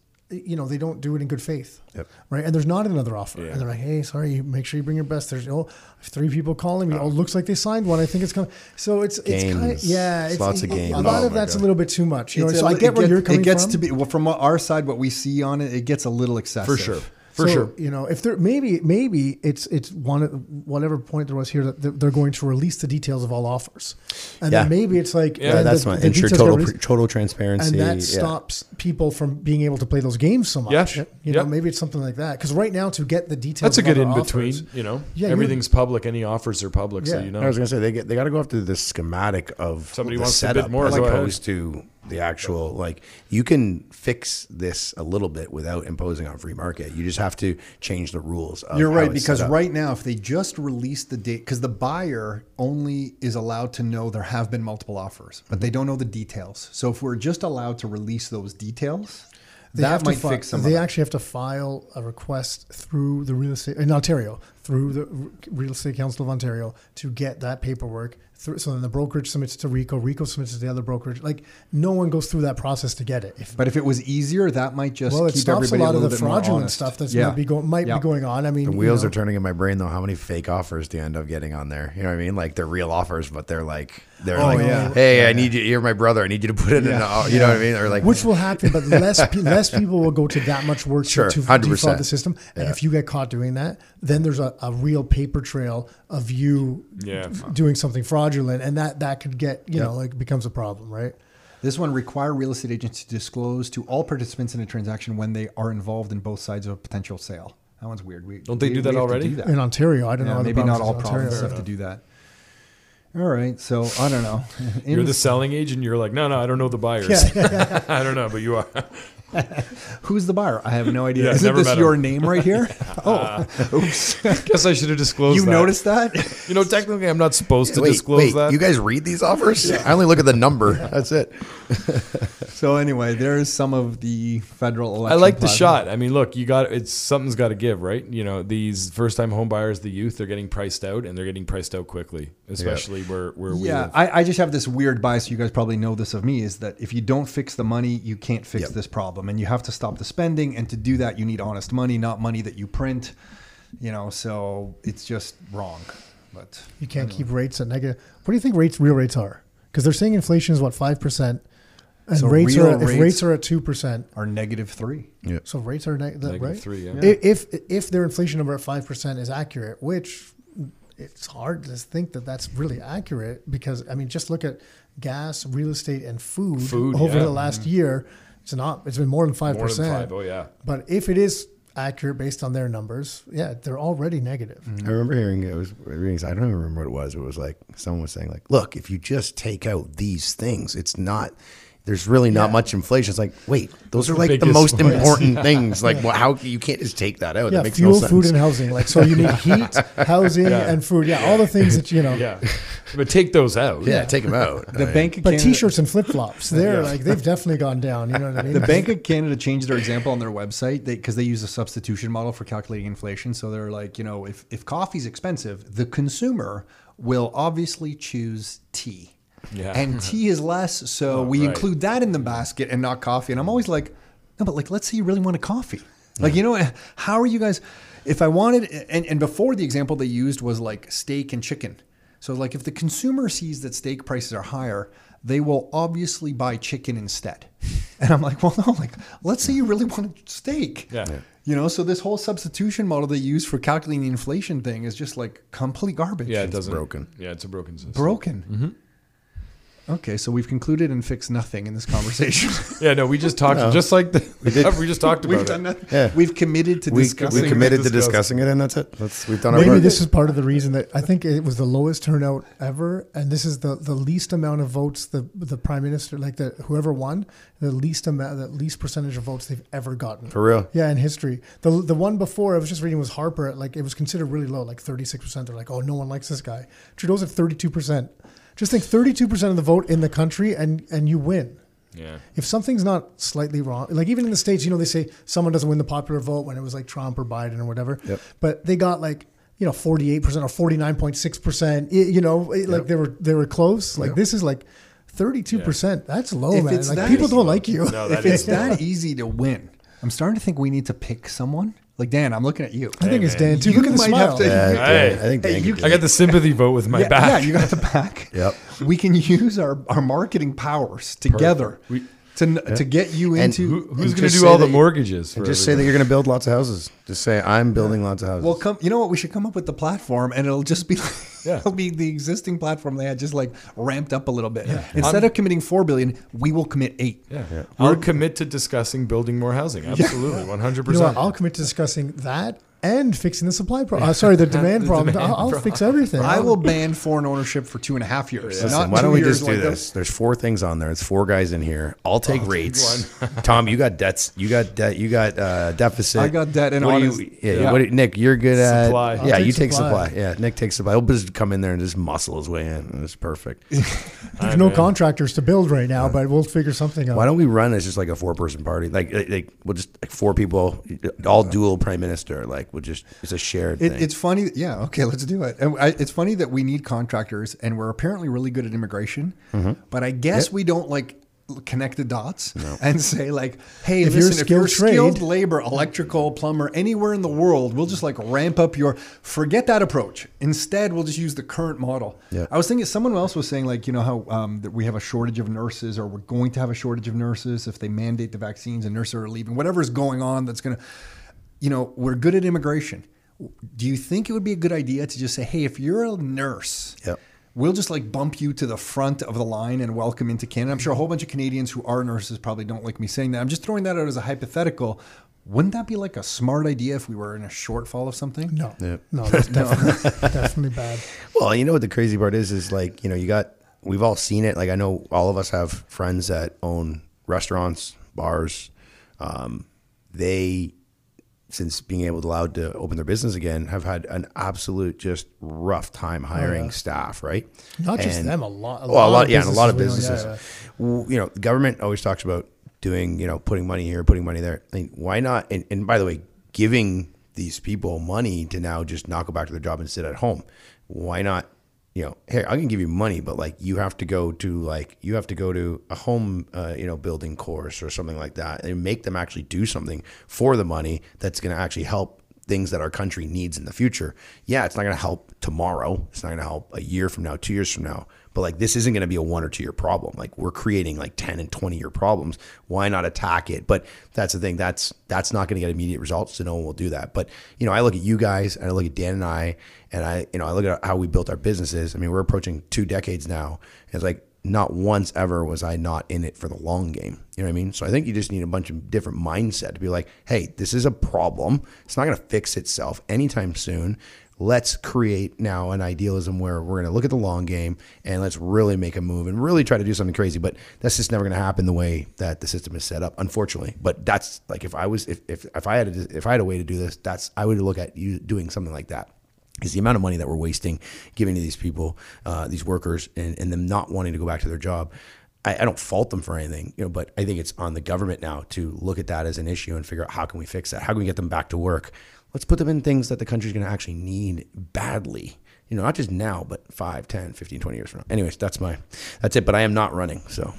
you know, they don't do it in good faith, Yep. right? And there's not another offer, Yeah. and they're like, "Hey, sorry, make sure you bring your best." There's oh, three people calling me. Oh. oh, looks like they signed one. I think it's coming. So it's it's kind of yeah, It's it's, lots of a- games. A lot Oh of my that's a little bit too much. You know, It's so a I get it where get- you're coming It gets from. to be well, from our side. What we see on it, it gets a little excessive for sure, for so, sure. You know, if there maybe maybe it's it's one whatever point there was here that they're- they're going to release the details of all offers, and Yeah. then maybe it's like Yeah, Yeah, that's the- fine. the Ensure total released, total transparency. and that yeah. stops people from being able to play those games so much. Yeah. You know, Yep. maybe it's something like that. Because right now, to get the details, That's a good other in between. You know, Yeah, everything's public. Any offers are public, so Yeah. you know. I was gonna say they get they got to go after the schematic of Somebody the wants to bid setup more, as go opposed to the actual like you can fix this a little bit without imposing on free market. You just have to change the rules. Of You're right because right now, if they just release the date, because the buyer only is allowed to know there have been multiple offers, but Mm-hmm. they don't know the details. So if we're just allowed to release those details, They that have to might fi- fix some. They of it. actually have to file a request through the real estate in Ontario, through the Real Estate Council of Ontario, to get that paperwork. Through, so then the brokerage submits it to RECO. RECO submits it to the other brokerage. Like no one goes through that process to get it. If But if it was easier, that might just well, it keep stops a everybody lot of the fraudulent stuff that's Yeah. might be going might Yeah. be going on. I mean, the you wheels know, are turning in my brain though. How many fake offers do you end up getting on there? You know what I mean? Like they're real offers, but they're like they're Oh, like, yeah. hey, I need you. You're my brother. I need you to put it in. A, you know what I mean? Or like, Which will happen, but less less people will go to that much work Sure, to, to 100%. defraud the system. And if you get caught doing that, then there's a, a real paper trail of you Yeah. doing something fraudulent, and that that could get you know like becomes a problem, right? This one require real estate agents to disclose to all participants in a transaction when they are involved in both sides of a potential sale. That one's weird. We, Don't they we- do that we have to already? do that. In Ontario, I don't Yeah, know. maybe not all provinces have to do that. All right, so I don't know. You're the selling agent. You're like, no, no, I don't know the buyers. I don't know, but you are. Who's the buyer? I have no idea. Yeah, Isn't this your him. name right here? oh, oops. Guess I should have disclosed. you that. noticed that? You know, technically, I'm not supposed to wait, disclose wait, that. you guys read these offers? I only look at the number. That's it. so anyway, there's some of the federal election. I election. like the shot. I mean, look, you got it's something's got to give, right? You know, these first-time home buyers, the youth, they're getting priced out, and they're getting priced out quickly, especially where where we Yeah. I, I just have this weird bias. You guys probably know this of me is that if you don't fix the money, you can't fix Yep. this problem, and you have to stop the spending. And to do that, you need honest money, not money that you print. You know, so it's just wrong. But You can't keep rates at negative. What do you think rates, real rates are? Because they're saying inflation is what five percent, and So rates real are if rates- rates are at two percent. are negative three. Yeah. So rates are neg- Negative right. three, yeah. I- If if their inflation number at five percent is accurate, which it's hard to think that that's really accurate because I mean, just look at gas, real estate, and food, Food, over yeah. Mm-hmm. the last year. It's not. It's been more than five More than percent. five. Oh yeah. But if it is accurate based on their numbers, yeah, they're already negative. I remember hearing it was reading. I don't even remember what it was. It was like someone was saying, like, look, if you just take out these things, it's not. There's really not much inflation. It's like, wait, those are like the most ones. important things. Like, well, how you can't just take that out? Yeah, that makes fuel, no sense. food, and housing. Like, so you need heat, housing, and food. Yeah, all the things that you know. Yeah, but take those out. yeah, take them out. The Bank of But Canada, t-shirts and flip-flops, they're like they've definitely gone down. You know what I mean? the Bank of Canada changed their example on their website because they, use a substitution model for calculating inflation. So they're like, you know, if if coffee's expensive, the consumer will obviously choose tea. Yeah. And tea is less, so Oh, we right. include that in the basket and not coffee. And I'm always like, no, but like, let's say you really want a coffee. Like, you know, how are you guys? If I wanted, and, and before the example they used was like steak and chicken. So, like, if the consumer sees that steak prices are higher, they will obviously buy chicken instead. And I'm like, well, no, like, let's say you really want a steak. Yeah. Yeah. You know, so this whole substitution model they use for calculating the inflation thing is just like complete garbage. Yeah, it doesn't. broken. Yeah, it's a broken system. broken. Mm-hmm. Okay, so we've concluded and fixed nothing in this conversation. Yeah, no, we just talked just like the, we, did. just talked about we've it. done that. Yeah. We've committed to We, discussing. we committed to discuss- discussing it, and that's it. That's we've done our Maybe part. this is part of the reason that I think it was the lowest turnout ever, and this is the, the least amount of votes the the prime minister, like the whoever won, the least amount, the least percentage of votes they've ever gotten. for real. Yeah, in history. The the one before I was just reading was Harper. Like it was considered really low, like thirty six percent. They're like, oh, no one likes this guy. Trudeau's at thirty two percent. Just think thirty two percent of the vote in the country, and and you win. Yeah. If something's not slightly wrong, like even in the states, you know, they say someone doesn't win the popular vote when it was like Trump or Biden or whatever. Yep. But they got like you know forty eight percent or forty nine point six percent. You know, it- like they were they were close. Like this is like. Thirty-two percent. That's low, If man. Like that- people don't like you. No, that if it's that easy to win, I'm starting to think we need to pick someone. Like Dan, I'm looking at you. I think it's man. Dan too. You Look at the might smile. have to- Yeah, Hey. I think Hey, Dan you could I do got the sympathy vote with my yeah, back. yeah, you got the back. Yep. We can use our, our marketing powers together We- to to get you And into. Who, who's going to do all the you- mortgages? And just say that you're going to build lots of houses. Just say I'm building lots of houses. well, come. You know what? We should come up with the platform, and it'll just be. Yeah. it'll be the existing platform they had, just like ramped up a little bit. Instead of committing four billion, we will commit eight. Yeah. yeah. I'll commit to discussing building more housing. Absolutely, one hundred You know what? percent. I'll commit to discussing that and fixing the supply problem. Uh, sorry, the demand The problem. demand I'll, I'll problem. fix everything. I will ban foreign ownership for two and a half years. Listen, Not why don't we just do like the- this? There's four things on there. It's four guys in here. I'll take rates. Tom, you got debts. You got debt. You got uh, deficit. I got debt and what do you, yeah, yeah. What do- Nick, you're good at Supply. Yeah, I'll you take take supply. supply. Yeah, Nick takes supply. He'll just come in there and just muscle his way in. It's perfect. There's no contractors to build right now, but we'll figure something out. Why don't we run as just like a four person party? Like, like, like, we'll just like four people, all dual prime minister. Like we'll just it's a shared It, thing. it's funny. Yeah. Okay. Let's do it. And I, it's funny that we need contractors, and we're apparently really good at immigration. Mm-hmm. But I guess we don't like connect the dots and say like, hey, If you're if you're skilled trade- labor, electrical, plumber, anywhere in the world, we'll just like ramp up your. Forget that approach. Instead, we'll just use the current model. Yeah. I was thinking someone else was saying like, you know how um, that we have a shortage of nurses, or we're going to have a shortage of nurses if they mandate the vaccines and nurses are leaving. Whatever's going on, that's going to you know, we're good at immigration. Do you think it would be a good idea to just say, hey, if you're a nurse, Yep. we'll just like bump you to the front of the line and welcome into Canada? I'm sure a whole bunch of Canadians who are nurses probably don't like me saying that. I'm just throwing that out as a hypothetical. Wouldn't that be like a smart idea if we were in a shortfall of something? No, Yeah. no, that's definitely, definitely bad. Well, you know what the crazy part is is like, you know, you got we've all seen it. Like I know all of us have friends that own restaurants, bars. Um, they since being able to allowed to open their business again have had an absolute just rough time oh, hiring staff, right? Not just them, a lot. A well, a lot yeah, and a lot of businesses businesses. yeah, You know, the government always talks about doing, you know, putting money here, putting money there. I mean, why not? And, and by the way, giving these people money to now just not go back to their job and sit at home. Why not? You know, hey, I can give you money, but like you have to go to like you have to go to a home, uh, you know, building course or something like that, and make them actually do something for the money that's going to actually help things that our country needs in the future. Yeah, it's not going to help tomorrow. It's not going to help a year from now, two years from now. But like this isn't going to be a one or two year problem. Like we're creating like 10 and 20 year problems. Why not attack it? But that's the thing. That's that's not going to get immediate results. So no one will do that. But you know, I look at you guys and I look at Dan and I and I, you know, I look at how we built our businesses. I mean, we're approaching two decades now. And it's like not once ever was I not in it for the long game. You know what I mean? So I think you just need a bunch of different mindset to be like, hey, this is a problem. It's not going to fix itself anytime soon. Let's create now an idealism where we're going to look at the long game and let's really make a move and really try to do something crazy. But that's just never going to happen the way that the system is set up, unfortunately. But that's like if I was if if, if I had a, if I had a way to do this, that's I would look at you doing something like that is the amount of money that we're wasting giving to these people, uh, these workers, and, and them not wanting to go back to their job. I, I don't fault them for anything, you know, but I think it's on the government now to look at that as an issue and figure out how can we fix that? How can we get them back to work? Let's put them in things that the country's going to actually need badly. You know, not just now, but 5, 10, 15, 20 years from now. Anyways, that's my, that's it. But I am not running. So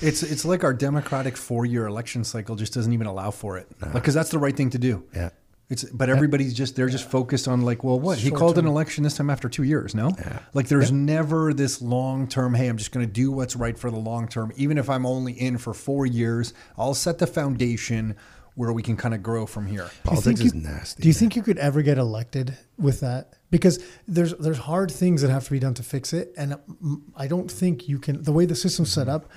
It's it's like our democratic four year election cycle just doesn't even allow for it. Like, because that's the right thing to do. Yeah. It's but everybody's just they're just focused on like, well, what he Short called an election this time after two years. No, like there's never this long term. Hey, I'm just going to do what's right for the long term, even if I'm only in for four years. I'll set the foundation where we can kind of grow from here. Do you politics think is you- nasty. Do you think you could ever get elected with that? Because there's there's hard things that have to be done to fix it, and mm, I don't think you can. The way the system's set up,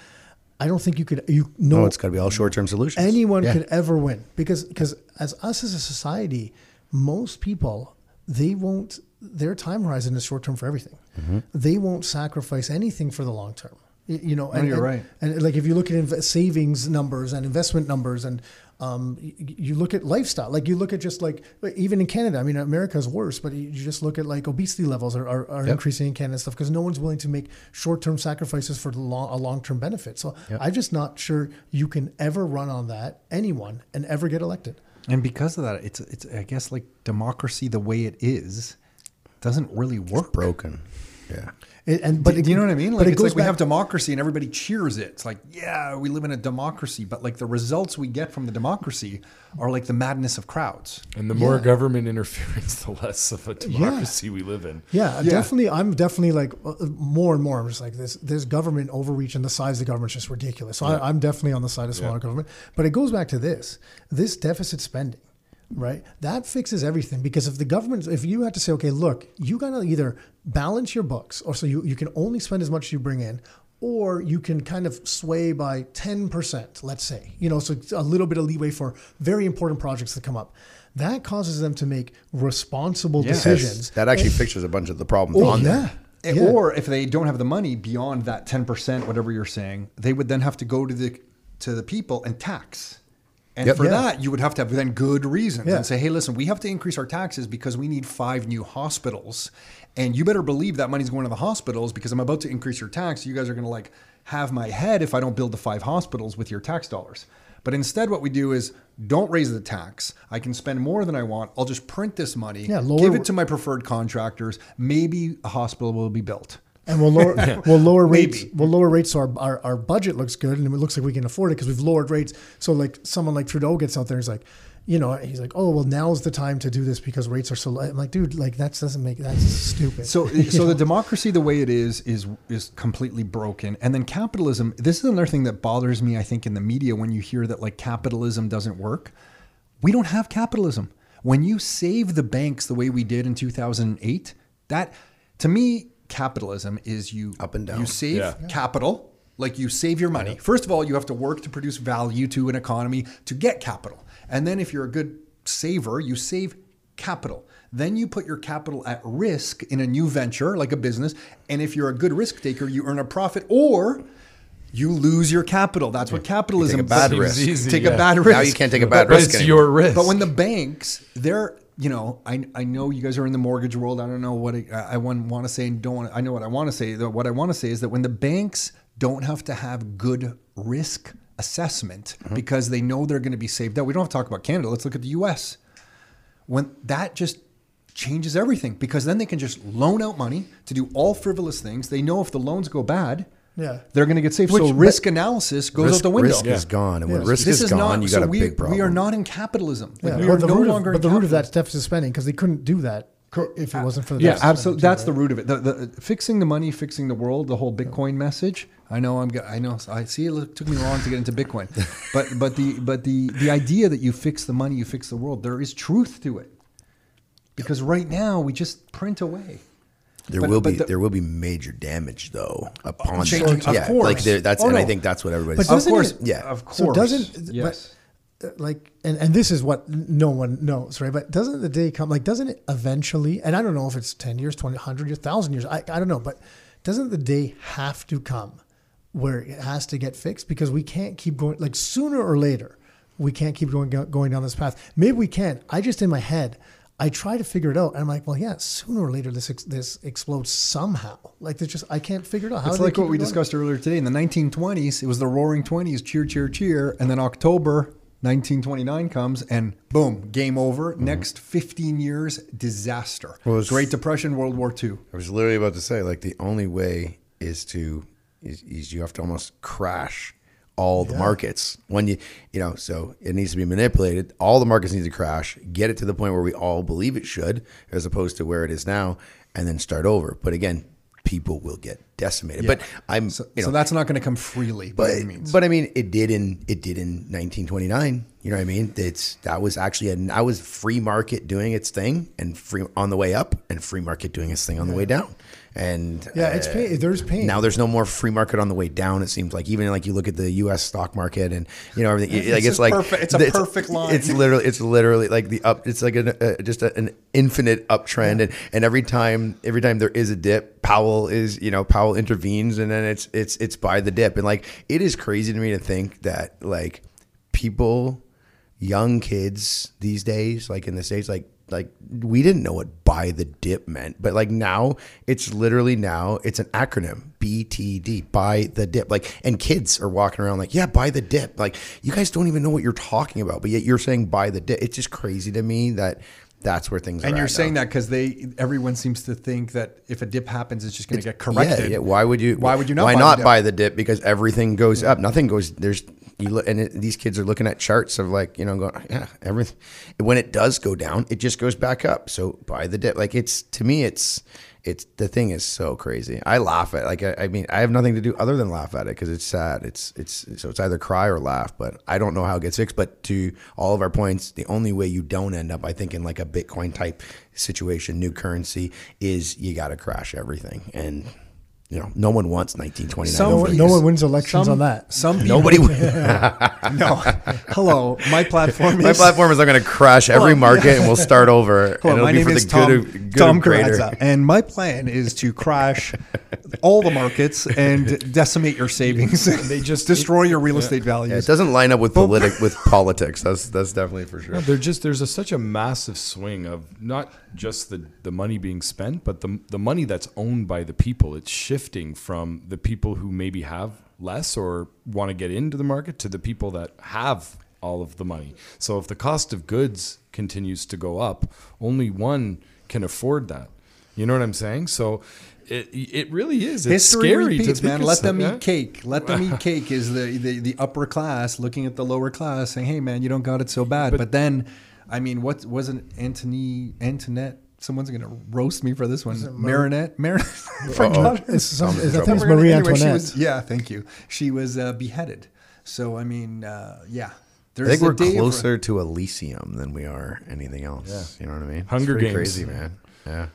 I don't think you could. You know, no, it's got to be all short term solutions. anyone Yeah. could ever win because because as us as a society, most people they won't. Their time horizon is short term for everything. Mm-hmm. They won't sacrifice anything for the long term. You know, and, you're and- right. And like if you look at inv- savings numbers and investment numbers, and um, you look at lifestyle, like you look at just like even in Canada. I mean, America is worse, but you just look at like obesity levels are, are, are Yep. increasing in Canada and stuff because no one's willing to make short term sacrifices for long, a long term benefit. So I'm just not sure you can ever run on that anyone and ever get elected. And because of that, it's it's I guess like democracy the way it is doesn't really work. broken. Yeah. It, and But but do you know what I mean? Like it it's goes like we have democracy and everybody cheers it. It's like, yeah, we live in a democracy, but like the results we get from the democracy are like the madness of crowds. And the more Yeah. government interference, the less of a democracy we live in. Yeah, Yeah. definitely. I'm definitely like uh, more and more. I'm just like this. There's government overreach, and the size of the government's just ridiculous. So I, I'm definitely on the side of smaller government. But it goes back to this: this deficit spending, right? That fixes everything because if the government, if you have to say, okay, look, you got to either balance your books, or so you you can only spend as much as you bring in. Or you can kind of sway by 10%, let's say, you know, so a little bit of leeway for very important projects that come up. that causes them to make responsible Yes. decisions. That actually fixes a bunch of the problems Oh, on yeah. there. Eh, Yeah. Or if they don't have the money beyond that 10%, whatever you're saying, they would then have to go to the to the people and tax. And Yep. for Yeah. that, you would have to have then good reasons Yeah. and say, hey, listen, we have to increase our taxes because we need five new hospitals. And you better believe that money's going to the hospitals because I'm about to increase your tax. You guys are going to like have my head if I don't build the five hospitals with your tax dollars. But instead, what we do is don't raise the tax. I can spend more than I want. I'll just print this money, Yeah, lower- give it to my preferred contractors. Maybe a hospital will be built. And we'll lower we'll lower rates Maybe. we'll lower rates so our, our, our budget looks good and it looks like we can afford it because we've lowered rates so like someone like Trudeau gets out there and he's like you know he's like oh well now's the time to do this because rates are so low I'm like dude like that doesn't make that's stupid So, eh, so the democracy, the way it is, is is completely broken. And then capitalism. This is another thing that bothers me. I think in the media when you hear that like capitalism doesn't work, we don't have capitalism. When you save the banks the way we did in 2008, that to me, capitalism is you Up and down. You save Yeah. capital, like you save your money. First of all, you have to work to produce value to an economy to get capital. And then if you're a good saver, you save capital. Then you put your capital at risk in a new venture like a business. And if you're a good risk taker, you earn a profit or you lose your capital. That's what capitalism Take a bad does. risk. Easy, Take a bad risk. Now you can't take a bad But risk it's anymore. your risk. But when the banks, they're, you know, I, I know you guys are in the mortgage world. I don't know what I, I want to say and don't want. I know what I want to say. What I want to say is that when the banks don't have to have good risk assessment Mm-hmm. because they know they're going to be saved out. We don't have to talk about Canada. Let's look at the U.S. When that just changes everything because then they can just loan out money to do all frivolous things. They know if the loans go bad, Yeah. they're going to get saved. Which- so risk analysis goes risk, out the window. risk is gone, and when Yeah. risk This is, is gone, not. you so got a we, big problem. we are not in capitalism. Like, yeah. we are the no root, longer. but in the root of that deficit spending because they couldn't do that if it wasn't for the Yeah, absolutely. That's too, the root of it. The, the, fixing the money, fixing the world, the whole Bitcoin message. I know. I'm. I know. I see. It took me long to get into Bitcoin, but but the but the the idea that you fix the money, you fix the world. There is truth to it, because right now we just print away. There But- will but be the- there will be major damage though upon Changing- that. of yeah, course. like there, that's Oh, and I think that's what everybody's. But Of course. it- Yeah. Of course. So doesn't yes. but, uh, like and, and this is what no one knows right but doesn't the day come like doesn't it eventually and i don't know if it's 10 years 20 100 years 1000 years I, I don't know but doesn't the day have to come where it has to get fixed because we can't keep going like sooner or later we can't keep going going down this path maybe we can i just in my head I try to figure it out, and I'm like, well, yeah, sooner or later this ex- this explodes somehow. Like, there's just I can't figure it out. How It's like keep what we going? discussed earlier today. In the 1920s, it was the Roaring Twenties, cheer, cheer, cheer, and then October 1929 comes, and boom, game over. Mm-hmm. Next 15 years, disaster. Well, it's- Great Depression, World War II. I was literally about to say, like, the only way is to is, is you have to almost crash all the markets when you you know so it needs to be manipulated all the markets need to crash get it to the point where we all believe it should as opposed to where it is now and then start over but again people will get decimated but i'm So, you know so that's not going to come freely by but any means. but I mean, it did in it did in 1929. You know what I mean? It's that was actually a that was free market doing its thing and free on the way up, and free market doing its thing on the way down. And Yeah, it's pain. There's pain. Now there's no more free market on the way down. It seems like even like you look at the U.S. stock market and you know everything. like it's like perfect. It's a perfect line. It's literally it's literally like the up. It's like an, uh, just a, an infinite uptrend, and and every time every time there is a dip, Powell is you know Powell intervenes, and then it's it's it's by the dip, and like it is crazy to me to think that like people, young kids these days, like in the states, like like we didn't know what buy the dip meant, but like now it's literally now it's an acronym BTD buy the dip. Like and kids are walking around like yeah buy the dip. Like you guys don't even know what you're talking about, but yet you're saying buy the dip. It's just crazy to me that that's where things. and you're saying now. that because they everyone seems to think that if a dip happens, it's just going to get corrected. yeah. Why would you? Why would you not? Why buy not the dip? buy the dip? Because everything goes up. Nothing goes. There's you look, and it, these kids are looking at charts of like you know going yeah everything. When it does go down, it just goes back up. So buy the dip. Like it's to me, it's it's the thing is so crazy. I laugh at like I, I mean I have nothing to do other than laugh at it because it's sad. It's it's so it's either cry or laugh. But I don't know how it gets fixed. But to all of our points, the only way you don't end up, I think, in like a Bitcoin type situation, new currency, is you got to crash everything and you know, no one wants 1929. Some No, one- no one wins elections Some- on that. Some people, Nobody. no. Hello, my platform is My platform is I'm going to crash every market and we'll start over. Hello, and it'll my be name for is the Tom, good of, good Tom of greater. And my plan is to crash all the markets and decimate your savings. They just- destroy your real estate Yeah, values. it doesn't line up with politic with politics. That's that's definitely for sure. No, there just there's a, such a massive swing of not just the, the money being spent, but the the money that's owned by the people. It's shifting from the people who maybe have less or want to get into the market to the people that have all of the money. So if the cost of goods continues to go up, only one can afford that. You know what I'm saying? So it it really is. It's History scary repeats, man. Let them eat cake. Let them eat cake is the, the the upper class looking at the lower class, saying, "Hey, man, you don't got it so bad." But, then, I mean, what wasn't Antony Antoinette? Someone's gonna roast me for this one. Marinette, Marinette. Forgot her It's some, Tom's I think it's Marie she Antoinette. was- yeah, thank you. She was uh, beheaded. So I mean, uh, yeah. I think a we're day closer to Elysium than we are anything else. Yeah. You know what I mean? Hunger it's pretty Games. crazy, man. Yeah.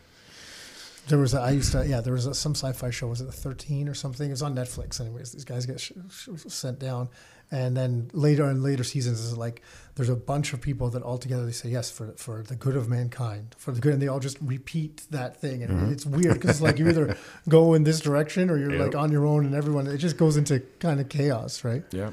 There was a, I used to yeah there was a, some sci-fi show was it the 13 or something it was on Netflix anyways these guys get sh- sh- sent down and then later in later seasons is like there's a bunch of people that all together they say yes for for the good of mankind for the good and they all just repeat that thing and mm-hmm. it's weird because it's like you either go in this direction or you're Yep. like on your own and everyone it just goes into kind of chaos right Yeah.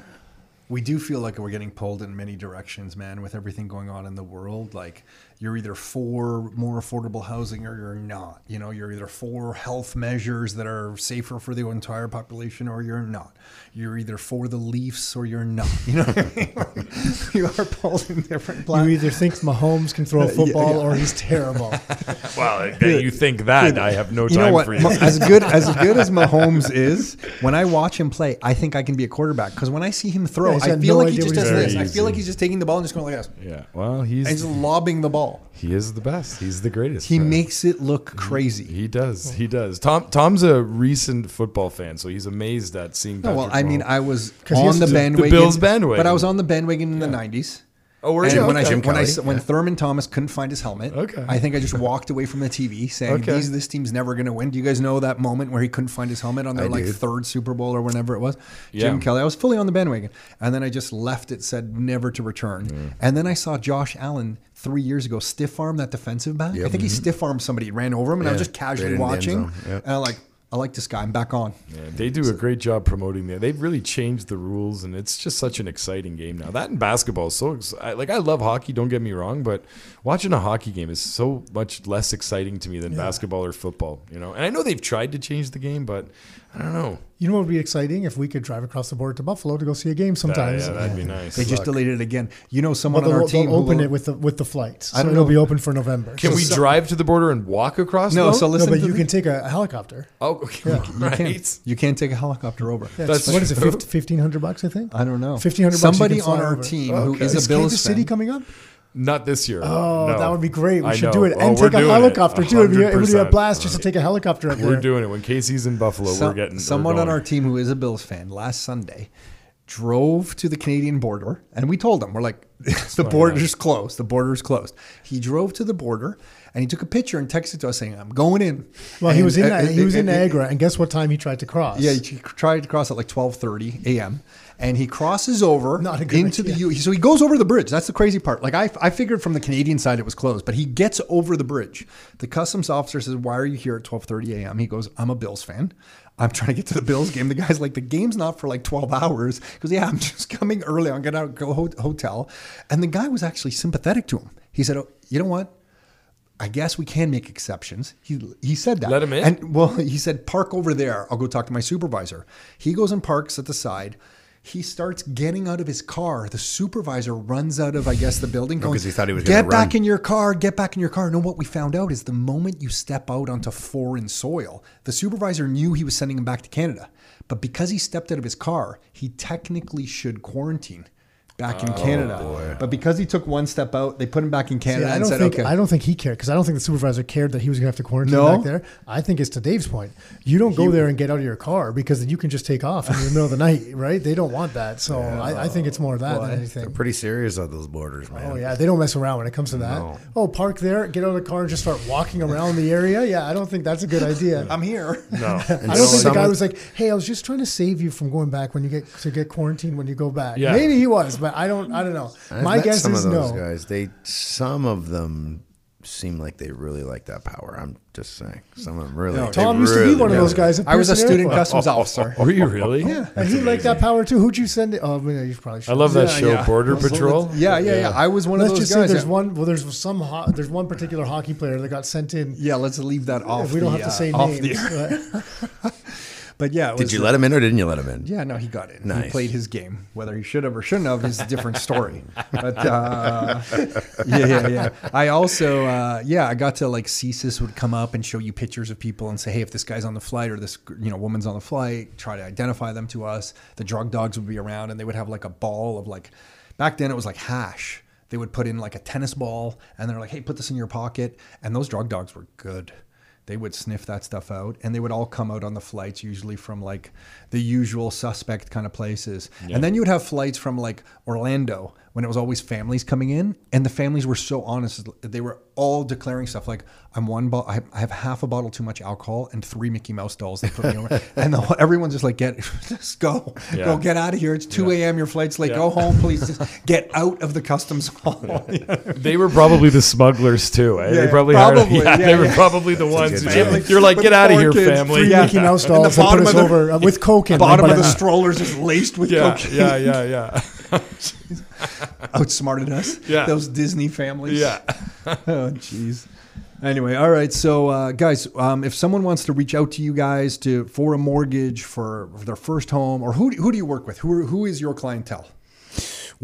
we do feel like we're getting pulled in many directions, man, with everything going on in the world. Like you're either for more affordable housing or you're not. You know, you're either for health measures that are safer for the entire population or you're not. You're either for the Leafs or you're not. You know what I mean? you are pulled in different you either think Mahomes can throw a football or he's terrible Well, that you think that I have no You time know what? for you. As good as good as Mahomes is, when I watch him play, I think I can be a quarterback because when I see him throw, Yeah, I feel no like he just does he's this. doing. I feel like he's just taking the ball and just going like this, Yeah. Well, and he's lobbing the ball. He is the best. He's the greatest. He man. makes it look crazy. He does. He does. Tom Tom's a recent football fan, so he's amazed at seeing. Oh, no, Patrick well, I mean, I was on the to- the Bills bandwagon. but I was on the bandwagon in the '90s. oh, were And you? when I Jim when I Kelly, s- when Thurman Thomas couldn't find his helmet, Okay. I think I just walked away from the TV saying, Okay. "These this team's never going to win." Do you guys know that moment where he couldn't find his helmet on their I like third Super Bowl or whenever it was? Yeah. Jim Kelly. I was fully on the bandwagon, and then I just left it said never to return. Mm. And then I saw Josh Allen three years ago stiff arm that defensive back. I think he mm-hmm. stiff armed somebody, ran over him, and I was just casually straight in the end watching. Yep. and I'm like, I like this guy. I'm back on. Yeah, they do a great job promoting that. They've really changed the rules, and it's just such an exciting game now. That and basketball is so ex- I, like I love hockey. Don't get me wrong, but watching a hockey game is so much less exciting to me than basketball or football. You know, and I know they've tried to change the game, but I don't know. you know what would be exciting if we could drive across the border to Buffalo to go see a game That- sometimes yeah, that'd be nice. They just deleted it again. You know, Well, someone on they'll, our team they'll open lo- it with the with the flights. I don't it'll know. be open for November. Can So- we so- drive to the border and walk across? No, though? so No, listen but to you the- can take a helicopter. oh, okay, You right. can't. You can't take a helicopter over. Yeah, That's what is it? Fifteen hundred bucks, I think. I don't know. 1500 Somebody on our over. team Okay. who is Is a Bills Kansas City coming up? Not this year. Oh, no. that would be great. We I should know. do it Oh, and we're take a doing it. helicopter too. It'd be, it would be a 100%. blast just to take a helicopter up We're doing it when Casey's in Buffalo. Some- we're getting we're someone on our team who is a Bills fan last Sunday drove to the Canadian border, and we told him we're like, the border's closed. The border's closed. He drove to the border and he took a picture and texted to us saying, "I'm going in." Well, he was in uh, he was in uh, uh, Niagara, and guess what time he tried to cross? Yeah, he tried to cross at like 12:30 a.m. and he crosses over Not a good into the. U. So he goes over the bridge. That's the crazy part. Like I, I figured from the Canadian side it was closed, but he gets over the bridge. The customs officer says, "Why are you here at 12:30 a.m.?" He goes, "I'm a Bills fan. I'm trying to get to the Bills game." The guy's like, "The game's not for like 12 hours." He goes, "Yeah, I'm just coming early. I'm gonna go ho- hotel." And the guy was actually sympathetic to him. He said, oh, "You know what?" I guess we can make exceptions. He he said that. Let him in? And well, he said, park over there. I'll go talk to my supervisor. He goes and parks at the side. He starts getting out of his car. The supervisor runs out of, I guess, the building. Going, 'cause he thought he was Get back run." in your car. Get back in your car. No, what we found out is the moment you step out onto foreign soil, the supervisor knew he was sending him back to Canada. But because he stepped out of his car, he technically should quarantine. Back in oh, Canada. But because he took one step out, they put him back in See, Canada I and don't said, think okay. I don't think he cared because I don't think the supervisor cared that he was going to have to quarantine No? back there. I think it's to Dave's point. You don't go there and get out of your car because then you can just take off in the middle of the night, right? They don't want that. So I, I think it's more of that than anything. They're pretty serious on those borders, man. Oh yeah, they don't mess around when it comes to that. Oh, park there, get out of the car, and just start walking around the area. Yeah, I don't think that's a good idea. I'm here. No. I don't think the guy was like, "Hey, I was just trying to save you from going back when you get to get quarantined when you go back." Yeah. Maybe he was, but I don't. I don't know. I've My met guess some is of those no. guys. They some of them seem like they really like that power. I'm just saying. Some of them really. No, they Tom used to be one of those guys. at I was a student Airport. customs officer. Were you really? Yeah. And he liked that power too. Who'd you send it? Oh, well, you probably should. I love that Yeah, show, yeah. Border Patrol. let's- Yeah, yeah, yeah. I was one Let's of those just say there's yeah. one. Well, there's some. Ho- there's one particular hockey player that got sent in. Yeah, let's leave that off. If we don't the, have to uh, say off names. but- yeah, Did you let him in or didn't you let him in? Yeah, no, he got in. He Nice. played his game. Whether he should have or shouldn't have is a different story. But uh, yeah, yeah, yeah. I also, uh, yeah, I got to like CSIS would come up and show you pictures of people and say, hey, if this guy's on the flight or this you know woman's on the flight, try to identify them to us. The drug dogs would be around and they would have like a ball of like, back then it was like hash. They would put in like a tennis ball and they're like, hey, put this in your pocket. And those drug dogs were good they would sniff that stuff out and they would all come out on the flights usually from like the usual suspect kind of places. And then you would have flights from like orlando when it was always families coming in and the families were so honest they were all declaring stuff like i'm one bottle I have half a bottle too much alcohol and three mickey mouse dolls they put me over and the, whole- everyone's just like get just go Yeah. go get out of here it's 2 a.m your flight's late Yeah. go home please just get out of the customs hall They were probably the smugglers too. Eh? Yeah, they probably, probably, Had, yeah, yeah, they were yeah. probably the ones. good You're like, you're like, get out of here, kids, family. three Yeah, Mickey Mouse And the dolls put bottom us of the- over uh, with coke in bottom of the strollers just laced with yeah, cocaine yeah, yeah, yeah. Outsmarted us. Yeah. Those Disney families. Yeah. oh, jeez. Anyway, all right. So, uh, guys, um, if someone wants to reach out to you guys to for a mortgage for, for their first home, or who, who do you work with? Who, who is your clientele?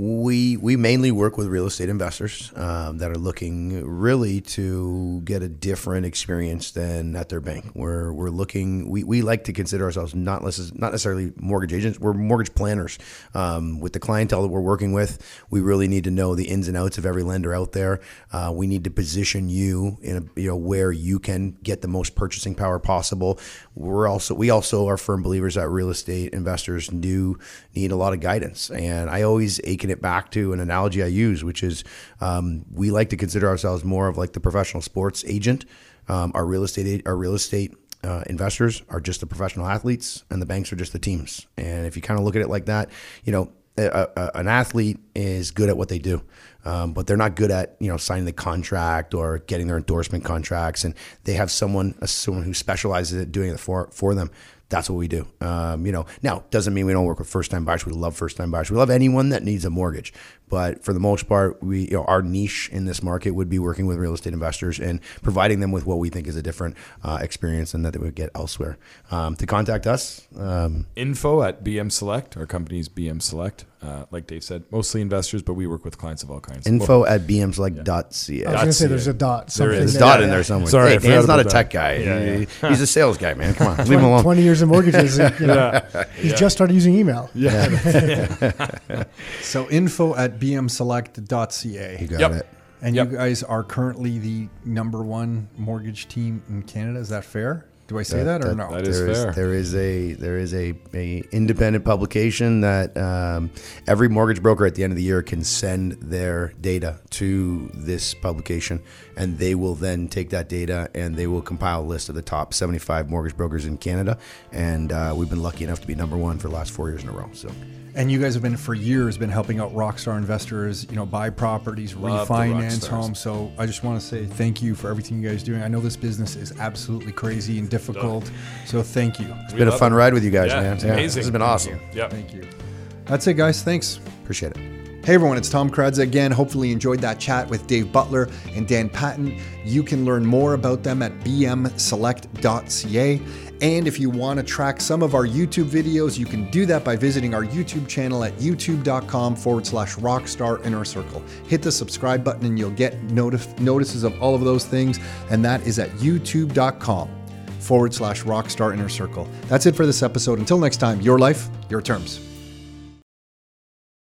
We we mainly work with real estate investors um, that are looking really to get a different experience than at their bank. We're we're looking. We, we like to consider ourselves not less, not necessarily mortgage agents. We're mortgage planners. Um, with the clientele that we're working with, we really need to know the ins and outs of every lender out there. Uh, we need to position you in a you know where you can get the most purchasing power possible. We're also we also are firm believers that real estate investors do need a lot of guidance, and I always it back to an analogy I use, which is um, we like to consider ourselves more of like the professional sports agent. Um, our real estate our real estate uh, investors are just the professional athletes, and the banks are just the teams. And if you kind of look at it like that, you know, a, a, an athlete is good at what they do, um, but they're not good at you know signing the contract or getting their endorsement contracts. And they have someone someone who specializes at doing it for for them. That's what we do. Um, you know, now doesn't mean we don't work with first time buyers. We love first time buyers. We love anyone that needs a mortgage. But for the most part, we you know our niche in this market would be working with real estate investors and providing them with what we think is a different uh, experience than that they would get elsewhere. Um, to contact us, um, Info at BM Select. Our company's BM Select. Uh, like Dave said, mostly investors, but we work with clients of all kinds. info at bmselect.ca. I was going to say it. there's a dot. There Something is. There's a dot Yeah, in there somewhere. Sorry, I hey, Dan's not a tech that. guy. Yeah, He- He's a sales guy, man. Come on, leave him 20, alone. 20 years in mortgages. you know, Yeah. He's just started using email. Yeah. So, info at bmselect.ca. You got Yep. it. And Yep. you guys are currently the number one mortgage team in Canada. Is that fair? Do I say that, or no? that is There is, fair. there is a there is a, a independent publication that um, every mortgage broker at the end of the year can send their data to this publication, and they will then take that data and they will compile a list of the top 75 mortgage brokers in Canada. And uh, we've been lucky enough to be number one for the last four years in a row. So And you guys have been for years been helping out Rockstar investors, you know, buy properties, Love refinance homes. So I just want to say thank you for everything you guys are doing. I know this business is absolutely crazy and difficult. So thank you. it's been a fun ride with you guys, Yeah, man. it's Yeah, amazing. This has been awesome. Yep. Thank you. That's it, guys. Thanks. Appreciate it. Hey everyone, it's Tom Karadza again. Hopefully you enjoyed that chat with Dave Butler and Dan Patton. You can learn more about them at bmselect.ca. And if you want to track some of our YouTube videos, you can do that by visiting our YouTube channel at youtube.com forward slash rockstar inner circle. Hit the subscribe button and you'll get notif- notices of all of those things. And that is at youtube.com forward slash rockstar inner circle. That's it for this episode. Until next time, your life, your terms.